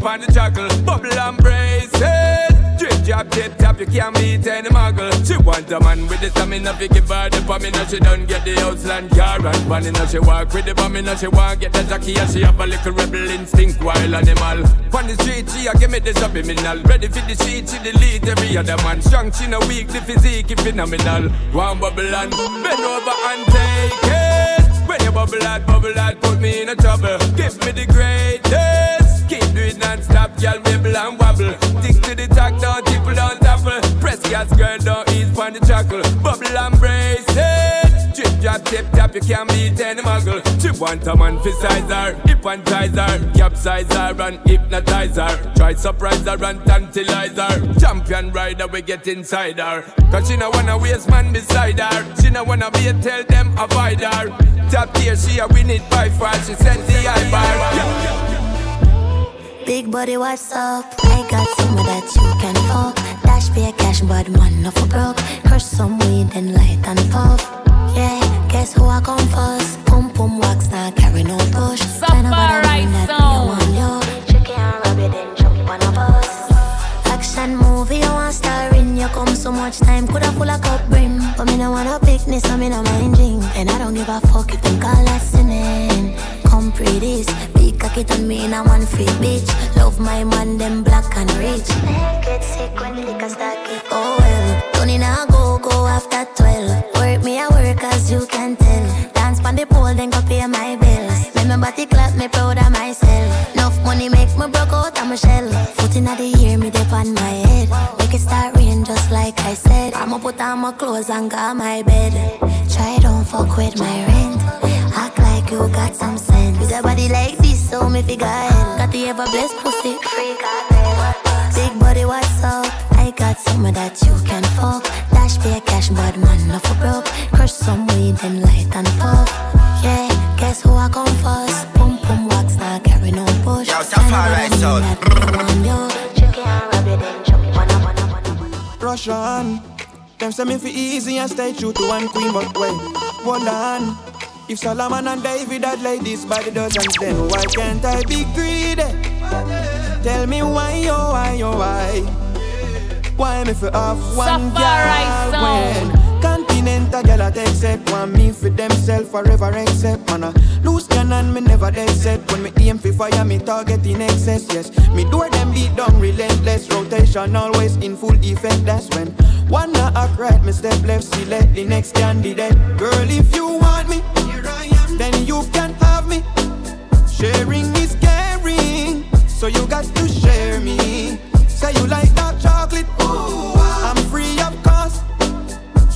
on the chuckle. Bubble and brace it. Drip, drop, tip, tap, you can't beat any muggle. She want a man with the stamina, fi give her the pamina. She don't get the house land car and panina. She walk with the bombina, she want get the jockey and she have a little rebel instinct, wild animal. On the street, she a give me the subliminal. Ready for the sheet, she delete every other man. Strong, she no weak, the physique phenomenal. One bubble and bend over and take it. When you bubble out, bubble out, put me in a trouble. Give me the greatest. Non-stop, girl, wibble and wobble. Stick to the track, don't tipple, don't topple. Press gas, girl, don't ease on the chuckle. Bubble and brace it. Drip, drop, tip, tap, you can't beat any muggle. She want a man for size her, hypnotize her, capsize and hypnotize her. Try surprise her and tantalize her. Champion rider, we get inside her. Cause she no wanna waste man beside her. She no wanna be a tell them avoid her. Top tier, she a win it by far. She set the high bar. Big body, what's up? I got some that you can fuck. Dash pay cash, but man, no for broke. Crush some weed, then light and puff. Yeah, guess who I come first? Pum pum wax, not carry no push. I a right I sound. want you. Chicken and rabbit, then jump on a bus. Action movie, you want star in. You come so much time, coulda full of cup brim. But me no wanna picnic, so me no mind drink. And I don't give a fuck if them call us sinning. Come pretty, big cocky on me in a one free bitch. Love my man, them black and rich. Get sick when the liquor start kick. Oh well, Tony now go go after twelve. Work me a work as you can tell. Dance pon the pole, then go pay my bills. Make my body clap, me proud of myself. Enough money make me broke out of my shell. Foot in the ear, me dip on my head. Make it start rain just like I said. I'ma put on my clothes and go on my bed. Try don't fuck with my rent. Act like you got some sense. With a body like this, so me figure hell. Got the ever blessed pussy. Freak Big body, what's up? I got some that you can fuck. Dash pay cash, but man, not for broke. Crush some weed, then light and puff. Yeah, guess who I come first? Pum pum wax, not carry no push. Yo, Safari sound. Chicken and rabbit, then jump on a Rush on. Them say me fi easy and stay true to one queen, but wait, hold on. If Solomon and David had laid this by the dozens, then why can't I be greedy? Tell me why, oh why, oh why? Why me fi off one girl when Continental girl I take set one me for themself forever accept man a loose cannon me never set. When me aim fi fire me target in excess yes. Me do them beat down relentless rotation always in full effect. That's when one not act right me step left select the next candidate. Girl if you want me then you can have me sharing is caring so you got to share me say you like dark chocolate ooh ah. I'm free of cost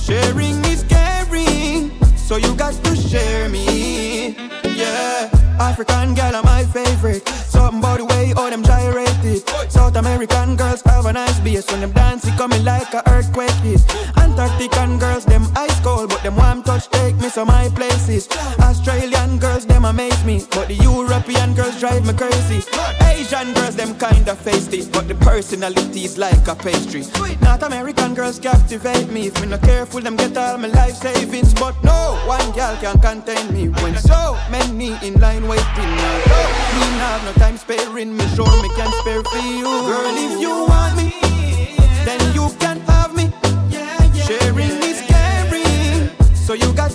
Sharing is caring, so you got to share me. Yeah, African girl are my favorite. Something about the way all them gyrate it. South American girls have a nice base when them dance, it coming like a earthquake hit. Antarctican girls, them ice cold, but them warm touch me to my places. Australian girls, them amaze me, but the European girls drive me crazy. Asian girls, them kinda feisty, but the personality is like a pastry. North American girls captivate me. If me not careful, them get all my life savings. But no one girl can contain me when so many in line waiting. Now, me have no time sparing. Me sure me can spare for you, girl. If you want me, then you can have me. Sharing is caring, so you got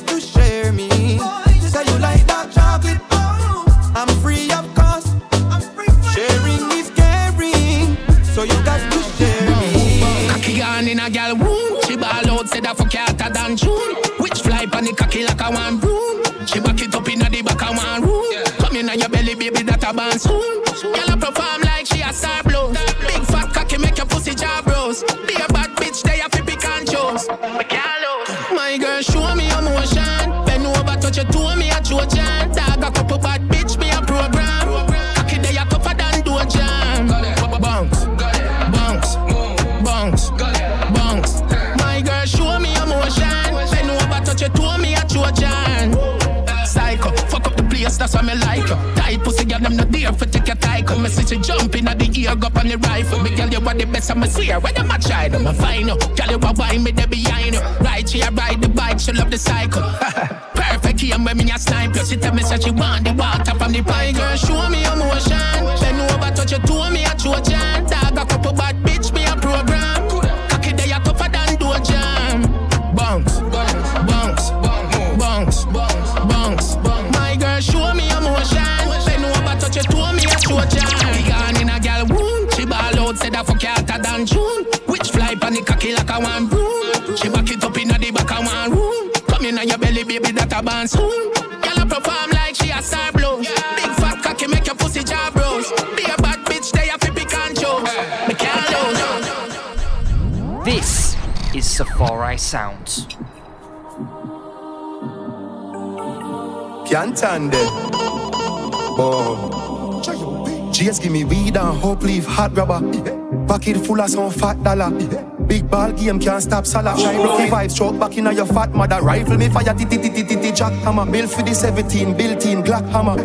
I fuck hotter than June. Which fly pan the cocky like a one broom. She back it up in the back of one room. Come in on your belly, baby, that a band soon. Girl, I perform like she a star blows. Big fat cocky make your pussy jaw bros. Be a bad bitch, they have to pick and choose. My girl, show me emotion. Bend over, touch your toe, me a Trojan. Dog a couple bad bitch, me a program. Cocky they a tougher than door jam. Bounce, bounce, bounce, bounce. My girl, place, that's why me like her. Tight pussy, girl, I'm not there for take your tyco. Me see you jump in at the ear, go up on the rifle. Me girl, you are the best, I'm a seer. When I'm a child, I'm a find you. Girl, you are wine me, they behind. Ride, she a ride the bike, she love the cycle. Perfect, here when me a snipe. She tell me, say she want the water from the pipe. Girl, show me emotion. Bend over, touch your toe, me a Trojan. Dog a couple bad toe, me a Trojan. In a gal wound. She ball out, said I fuck hotter than June. Which fly pan the cocky like a one broom. She back it up in the back of one room. Come in on your belly, baby, that a band soon. Girl, I perform like she a star blows. Big fat cocky make your pussy jaw bros. Be a bad bitch, they have to pick. Me can't lose. This is Safari Sounds. Can't stand it. Boom. Just give me weed and hope leave hot rubber. Pocket full of some fat dollar. Big ball game can't stop Salah. Shine rocky vibes, stroke back in your fat mother. Rifle me fire, ti ti ti ti ti ti jack hammer. Built for the 17, built in Glock hammer.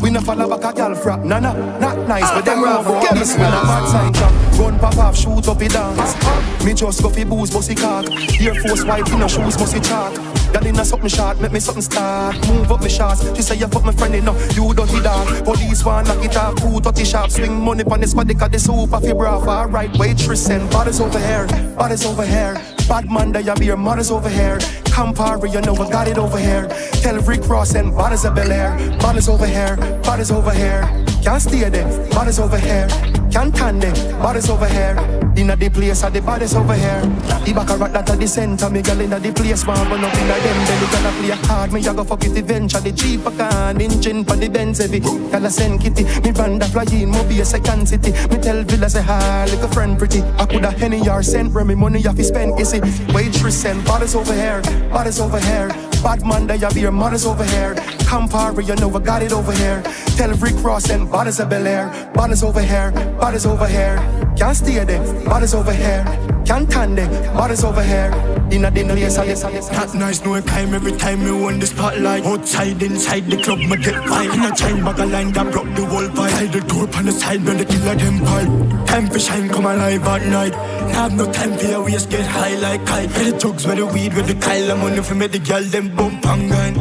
We no follow back a gal frap. Nah nah, not nice, but them rough. Get this man a bad side chop. Gun pop off, shoot up it dance. Me just go fi booze, bossy cock. Air Force white in no shoes, bossy chalk. Girl in a something short, make me something start. Move up me shots. She say you fuck my friend enough, you dirty dog. Police want lock it off, food dirty shop. Swing money pon they cut the soup off your bra. Alright, waitress and bodies over here, bodies over here. Bad man, they be your mothers over here. Campari, you know I got it over here. Tell Rick Ross and bodies of Bel Air. Bodies over here, bodies over here. Can't stay there, bodies over here. Can't tan there, bodies over here. Inna the place, at the bodies over here. The back a rock that at the center, me girl inna the place, man, but nothing like them. Belly gonna play hard, me a go fuck it eventually. The cheaper can engine for the Benz heavy. Girl a send kitty, me band a fly in, mo be a second city. Me tell Villa say hi, like a friend pretty. I coulda henny or sent where me money off fi spend, you see. Waitress and bodies over here, bodies over here. Bad man, they have your mothers over here. Campari, you know I got it over here. Tell Rick Ross and bodies of Bel Air. Bodies over here, bodies over here. Can't stay there, bodies over here. Can't tan there, bodies over here. Inna the place, I guess, I guess. That nice no time every time me on the spotlight. Outside, inside the club, me get vibe. In a chain bag a line that broke the whole vibe. Tie the door on the side, when the killer them pipe. Time for shine, come alive at night. Have no time for your waist, get high like kite. Get the drugs with the weed, with the Kyle, I'm money for me, the girl, them bump and grind.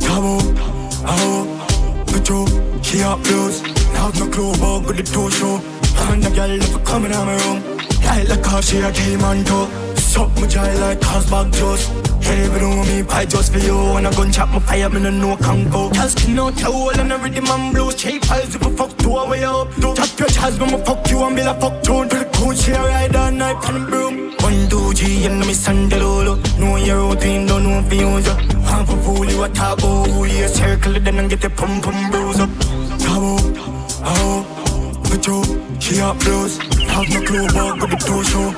Cabo, oh, Petro, she up blues. Now no club, out with the toe show. And the girl never coming out my room. Light like car, she a team on toe. Suck my jaw like cars bag juice. Heavy know me, fight just for you. When I gun chop my fire, me no know can go. Girl skin out your hole and I ready man blues. Cheap eyes if I fuck two away up. Tap your chest I fuck you and be like fuck tune. The coach, she a ride all night on broom. One, two, G, and me sandalolo. Know your routine, don't know if you use ya. Half a fool, you a who you circle it, then and get the pum pum bruise up. Cabo, oh, Petro, she up blues. Have no clue about what the two show.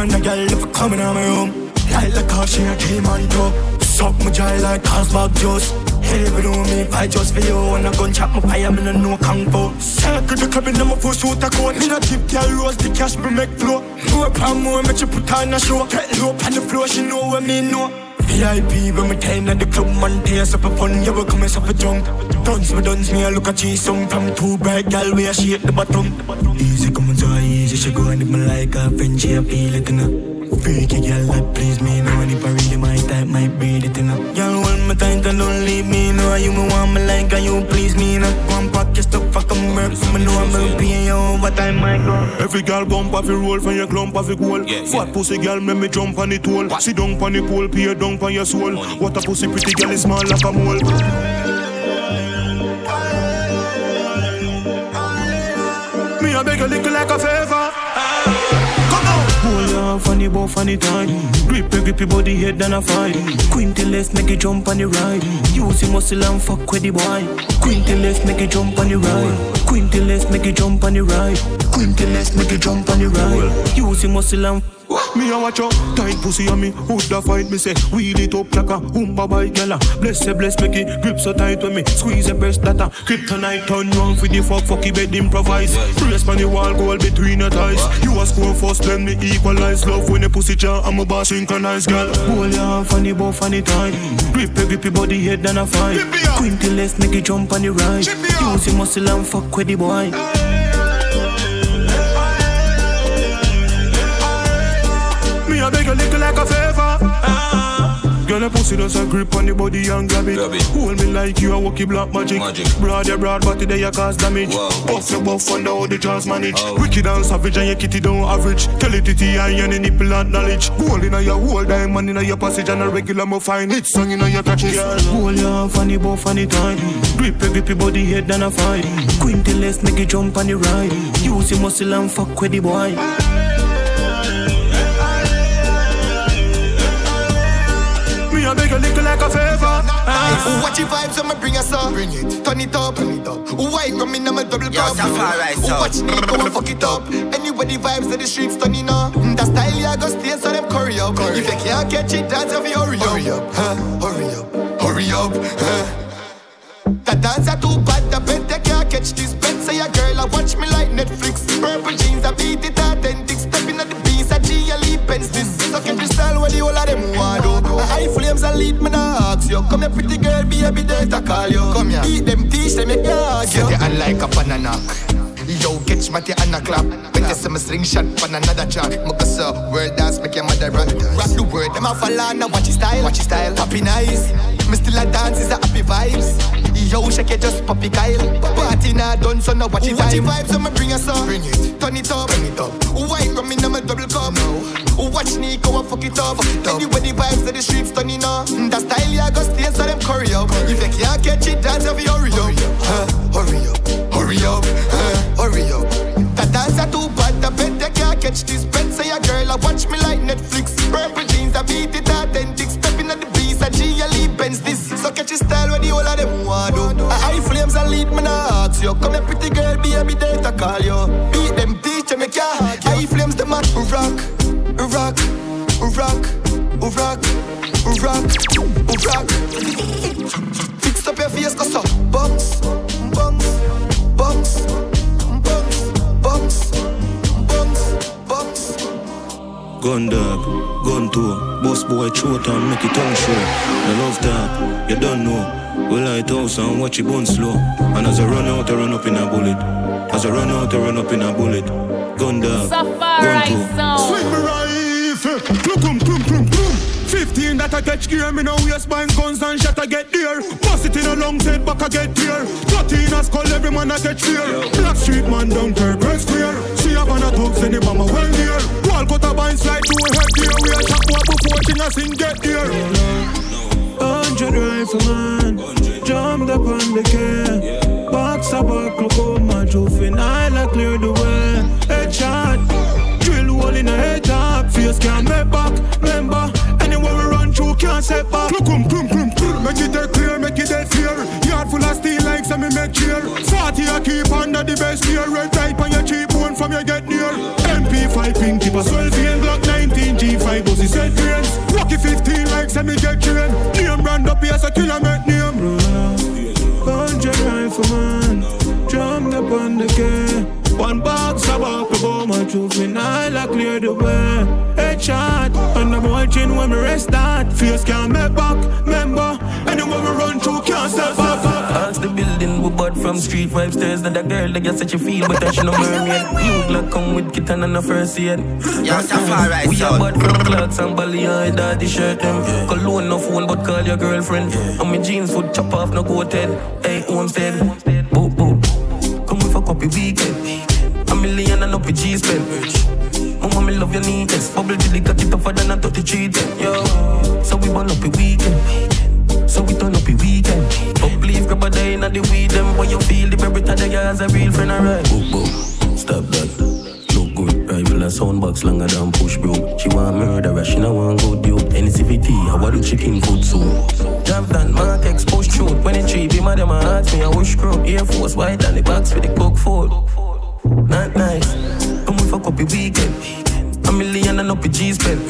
And the girl if I coming out my room. Light like car, she a team on top. Suck my jaw like cars bag juice. It on me, fight just for you. When I gun chop my fire, me no know kung fu. Circle the club in my full suit a coat. Me no keep girl rose, the cash me make flow. More pound more, make you put on a show. Get low on the floor, she know what me know. VIP when me time at the club man tears up a fun Yeah we come as up a junk Dance me dance me I look at cheese song From two bright gal where she at the bottom Easy come on so easy She go and if me like her friend she a feel it you know Freaky girl that please me now And if I really my type might breed it enough Girl hold my tight and don't leave me now You me want me like and you please me now One pack your stuff I come work So me know I'm gonna pay you over time might go Every girl bump off your roll from your clump off your goal. Yeah, Fat yeah. pussy girl make me jump on the toll Sit down on the pole, pay down on your soul. Money. What a pussy pretty girl is small like a mole. Me I beg a little like a favor Hold on, funny boy, funny time. Grip a grip your body head than a fight. Quinty make you jump on the ride. Use your muscle and fuck with the boy. Quinty make you jump on the ride. Quinty make you jump on the ride. Quinty make you jump on the ride. Use your muscle and me a watch out, tight pussy on me. Who da fight me say, wheel it up like a umba by gala. Ah. Bless say bless make it grip so tight with me. Squeeze the breast data. Ah. Kryptonite turn round for the fuck fucky bed improvise. Brace on the wall, goal between your thighs. You a score first, then me equalize. Love when the pussy jam, I'm a boss synchronize, girl. Hold your hand funny boy funny tight. Grip a grip your body head than a fight. Quinty left make it jump on the right. Use your muscle and fuck with the boy. Girl, a pussy does a grip on the body and grab it. grab it. Hold me like you a walkie black magic. magic. Broad your broad body there you cause damage. Buff your buff under how the jaws manage. Oh. Wicked and savage and your kitty don't average. Tell it titty and your nipple and knowledge. Gold in your whole diamond in your passage and a regular mo fine. Hit song in your catches. Girl, hold your funny buff funny time. Grip your body head than a fight. Quinty left make you jump on the ride. Use your muscle and fuck with the boy. Uh. Watch your vibes, I'ma bring us up. Bring it, turn it up, turn it up. White rum in I'm a double cup. Right, so. Watch me go and fuck it up. Anyway, the vibes of the streets turning up. That style, yeah, go stay so them curry up. Curry. If you can't catch it, dance if you hurry up. Hurry up, huh? hurry up, hurry up. Huh? That dance are too bad, I bet they can't catch this. Bet say a girl, I watch me like Netflix. Purple jeans, I beat it authentic. Stepping The where the whole of them want do. Highflames and lead me now ask you. Come here, pretty girl, be a bit there to call you. Come here, beat them, teach them, make you argue. Set your hand like a banana. Yo, catch my and a clap. Better some sling shot on another track. Mucka so, world dance, make your mother rock. Rock the word, them a follow now. Watch his style, watch his style. Happy nice. Me still a dance, is a happy vibes. Yo, shake it, just poppy Kyle. Party now done, so now watch it. Watch the vibes, I'ma bring us up. Bring it, turn it up, bring it up. White rum in my double cup. No. Watch Nico and fuck it up. Fuck it up. Anyway, the vibes of the streets turning up. Mm, that style, yeah, go stay so them curry up. If you can't catch it, dance, you hurry up. Huh, hurry up, hurry up, huh, hurry up. That dance are too bad, I bet they can't catch this. Bet say a girl, I watch me like Netflix. Purple jeans, I beat it authentic. Stepping I Benz this. So catch your style where the whole of them want do. Highflames, I lead me now ask you. Come here, pretty girl, be a bit to call you. Beat them, teach them, make ya. Highflames, the man rock, rock, rock, rock, rock, rock. Fix up your face, cause up, bounce, bounce, bounce, bounce, bounce, bounce. Gun dog, gun tour, boss boy throat and make it tongue show. The love tap, you don't know. We light house and watch it burn slow. And as I run out, I run up in a bullet. As I run out, I run up in a bullet. Gun dog, gun tour. Swing me rifle, clum clum clum clum clum. 15 that I catch gear, me now waistband guns and shot I get there. Bust it in a long head, back I get there. 13 a skull, every man I catch fear. Black street man down Turkey Square. See a van of thugs in the bomber well near. Wall cut a bind slide to a head here. We a chop one before thing a sing get there. Hundred rifleman, jumped up on the can. Box a buckle, come my juvenile, I clear the way. Headshot, drill hole in a head top. Face can't make back, remember. Anywhere we run through, can't set back. Clum, clum, clum, clum. Make it dead clear, make it dead fear. Yard full of steel like some me make cheer. 40 I keep under the best gear. Red type on your cheap one from your get near. I pink keep a 12 and Glock 19 G5 Buzzy set grains Rocky 15 like semi jet train Name brand up here as a killer name name Hundred rifleman jump up on the game One box about the bomb I drove me I like clear the way. Headshot, and I'm watching when we rest that. Face can't make back, member. Anywhere we run through, can't step back. Ask the building, we bought from street five stairs. That the girl that get such a feel, but she no mermaid. You Glock come with kitten and a first aid. Yeah, Safari We are bought from clocks and belly and daddy shirt them. Call Cologne no phone, but call your girlfriend. And my jeans foot chop off, no coated. Hey, homestead. Boop, boop. Come with a copy your weekend. A million and up your G spend. Mama, me love your neatness. Bubble it got it tougher than a 33 10. Yo, so we burn up your weekend. So we turn up your weekend. But please grab a day in the weed them. When you feel the berry the guys a real friend, alright. Boop, boop. Stop that. Look good. Rifle and soundbox longer than push bro. She want murder, she no want good dude. NCVT, I want the chicken food soon. Drive that Mark X push through. When it cheap, him a them a ask me, I wish crew. Air Force white and the box for the cook food. Not nice. Fuck up your weekend. A million and up your G spend.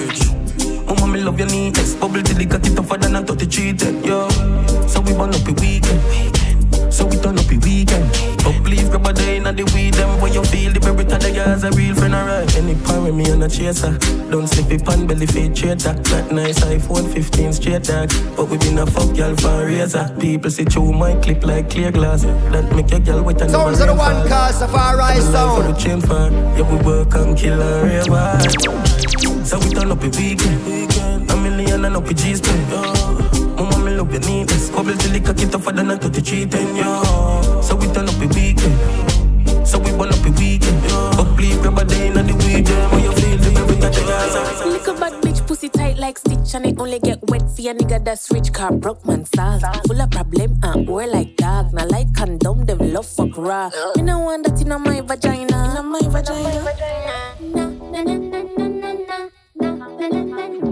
Mama, me love your neatness. Bubble till it got it tougher than a 33 10. Yo, so we burn up your weekend. So we turn up your weekend. But please grab a day in the weed them when you feel the berry the guys a real friend alright. Any power with me on a chaser. Don't slip it pan belly feet traitor. Not nice iPhone 15 straight dark. But we been a fuck y'all for a razor. People see through my clip like clear glass. That make your girl wet and Sounds of the one cause Safari sound. For sound. the chain fan. Yeah, we work and kill a river. So we turn up a weekend. A million and up a G love your neatness. Bubble till it cock it tougher than a 33 10, yo. So we turn up a weekend. So we burn up a weekend. But please a day in the weekend. When you feel the every touch of. Little bad bitch pussy tight like stitch and it only get wet for a nigga that's rich car broke man style. Full of problem and or like dog. Now like condom them love fuck raw. Me no want that in my vagina. In my vagina.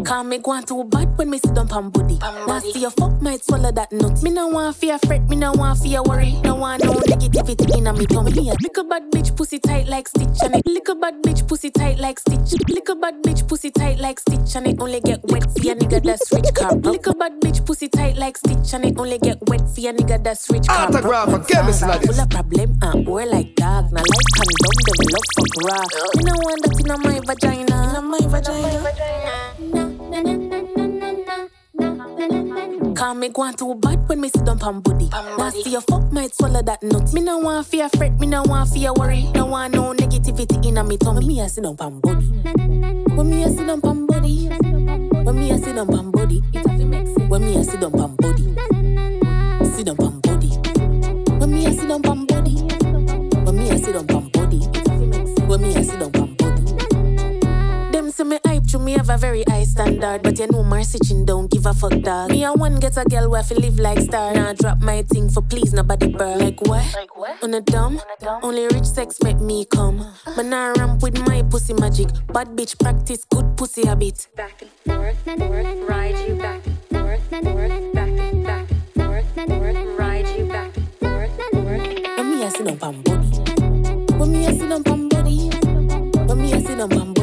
Can't make one too bad when me sit down pan booty. Nasty your fuck might swallow that nut. Me no want fear fret, me no want fear worry. No want no negativity in a me tummy. Little bad bitch pussy tight like stitch and it. Little bad bitch pussy tight like stitch. Little bad bitch pussy tight like stitch and it only get wet for a nigga that's rich car. Little bad bitch pussy tight like stitch and it only get wet for a nigga that's rich car. Autograph and chemistry like this. Full of problem uh, and or like dog. Now like condom them love fuck raw. Me no want that in a my vagina. In my vagina. Can't make one too bad when me sit down pan booty. Nasty your fuck might swallow that nut. Me no want fear fret, me no want fear worry. No want no negativity in a me tummy. Me a sit down pan booty. When me a sit down pan booty. When me a sit to make sense. When me a sit down pan booty. Sit down pan booty. When me a sit down pan booty. When me a sit to make sense. When me a sit down say me have a very high standard, but you know Marcy Chin don't give a fuck dog. Me a one get a girl where fi live like star. Now drop my thing for please nobody burn. Like what? Like what? On a dumb? Only rich sex make me come. Uh. But now ramp with my pussy magic. Bad bitch practice good pussy habit. Back and forth, forth, ride you back and forth, forth, back and back and forth, forth, ride you back and forth, forth. When me a sit down pan body. When me a sit down pan body. When me a sit down pan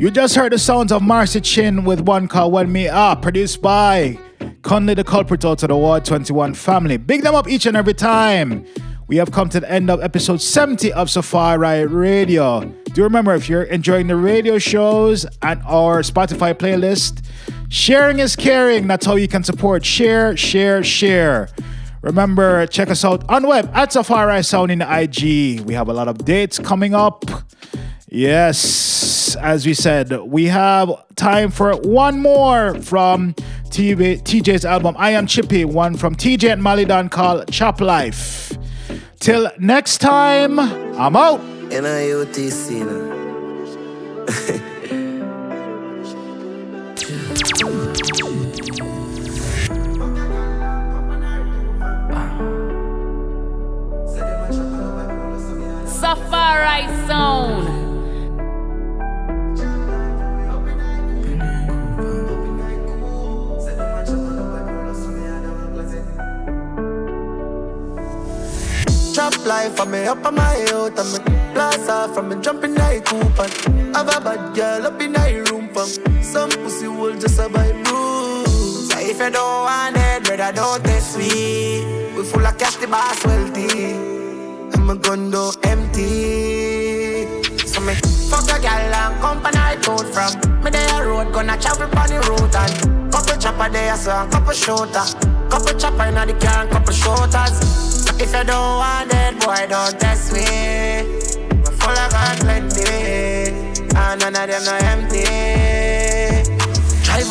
You just heard the sounds of Marcy Chin with one call When Me Up, produced by Conley the Culprit out to the Ward 21 family. Big them up each and every time. We have come to the end of episode 70 of Safari Radio. Do remember if you're enjoying the radio shows and our Spotify playlist, sharing is caring. That's how you can support. Share, share, share. Remember, check us out on web at Safari Sound in IG. We have a lot of dates coming up. Yes, as we said, we have time for one more from Teejay, Teejay's album I Am Chippy, one from TJ and Malie Donn called Chop Life. Till next time, I'm out. N-I-O-T-C, Safari Zone. Chop life for me up on my out and me blast off from me jumping night coupe and have a bad girl up in my room from some pussy will just a buy bruise. So if you don't want it, brother, don't test me. We full of cash, the boss wealthy. I'm a gun though empty. So me fuck a gal and company I told from. Me there road, gonna travel on the road and couple chopper there, so couple shooter. Couple chopper in the car and couple shooters. If you don't want it, boy, don't test me. Me full of gun plenty. And none of them no empty.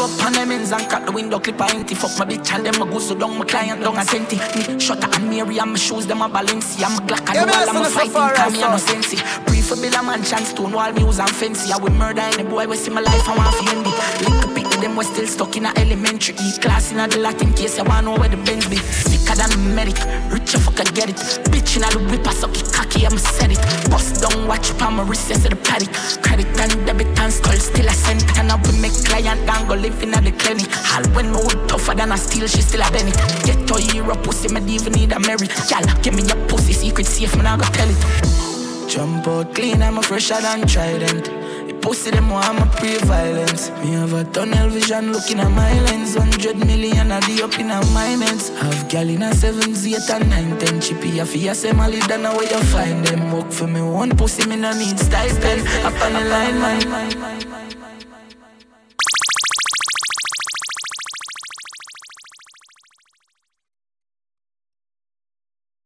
Up on them ends and crack the window clip a empty. Fuck my bitch and them a go so down my client down a senti Me Shutter and Mary and my shoes them a Balenci I'm a Glock and Yeah, the wall me listen I'm a fighting cause me a no sensey Brief for Bill a mansion stone wall muse and fancy. I will murder any boy we see my life I want fi end it. Link up pick them we still stuck in a elementary E. Class in a the Latin case you wanna know where the Benz be. Sicker than a medic Rich if I get it. Bitch in a the whip I suck it cocky I'm set it. Bust down watch up on my wrist yes the Patek. Credit and debit still a cent And I will make client down go live in a the clinic. All when wood tougher than a steel she still a Benny Get to hero pussy me even need a merit Gal give me your pussy secret safe me not go tell it. Jump out clean I'm a fresher than Trident pussy them want my pre-violence Me have a tunnel vision looking at my lens. Hundred million a day up in a my meds Have gal in a sevens, eight and nine, ten. Chippy a fee a semali than where you find them? Work for me one pussy me no need stipend. Up on the line, man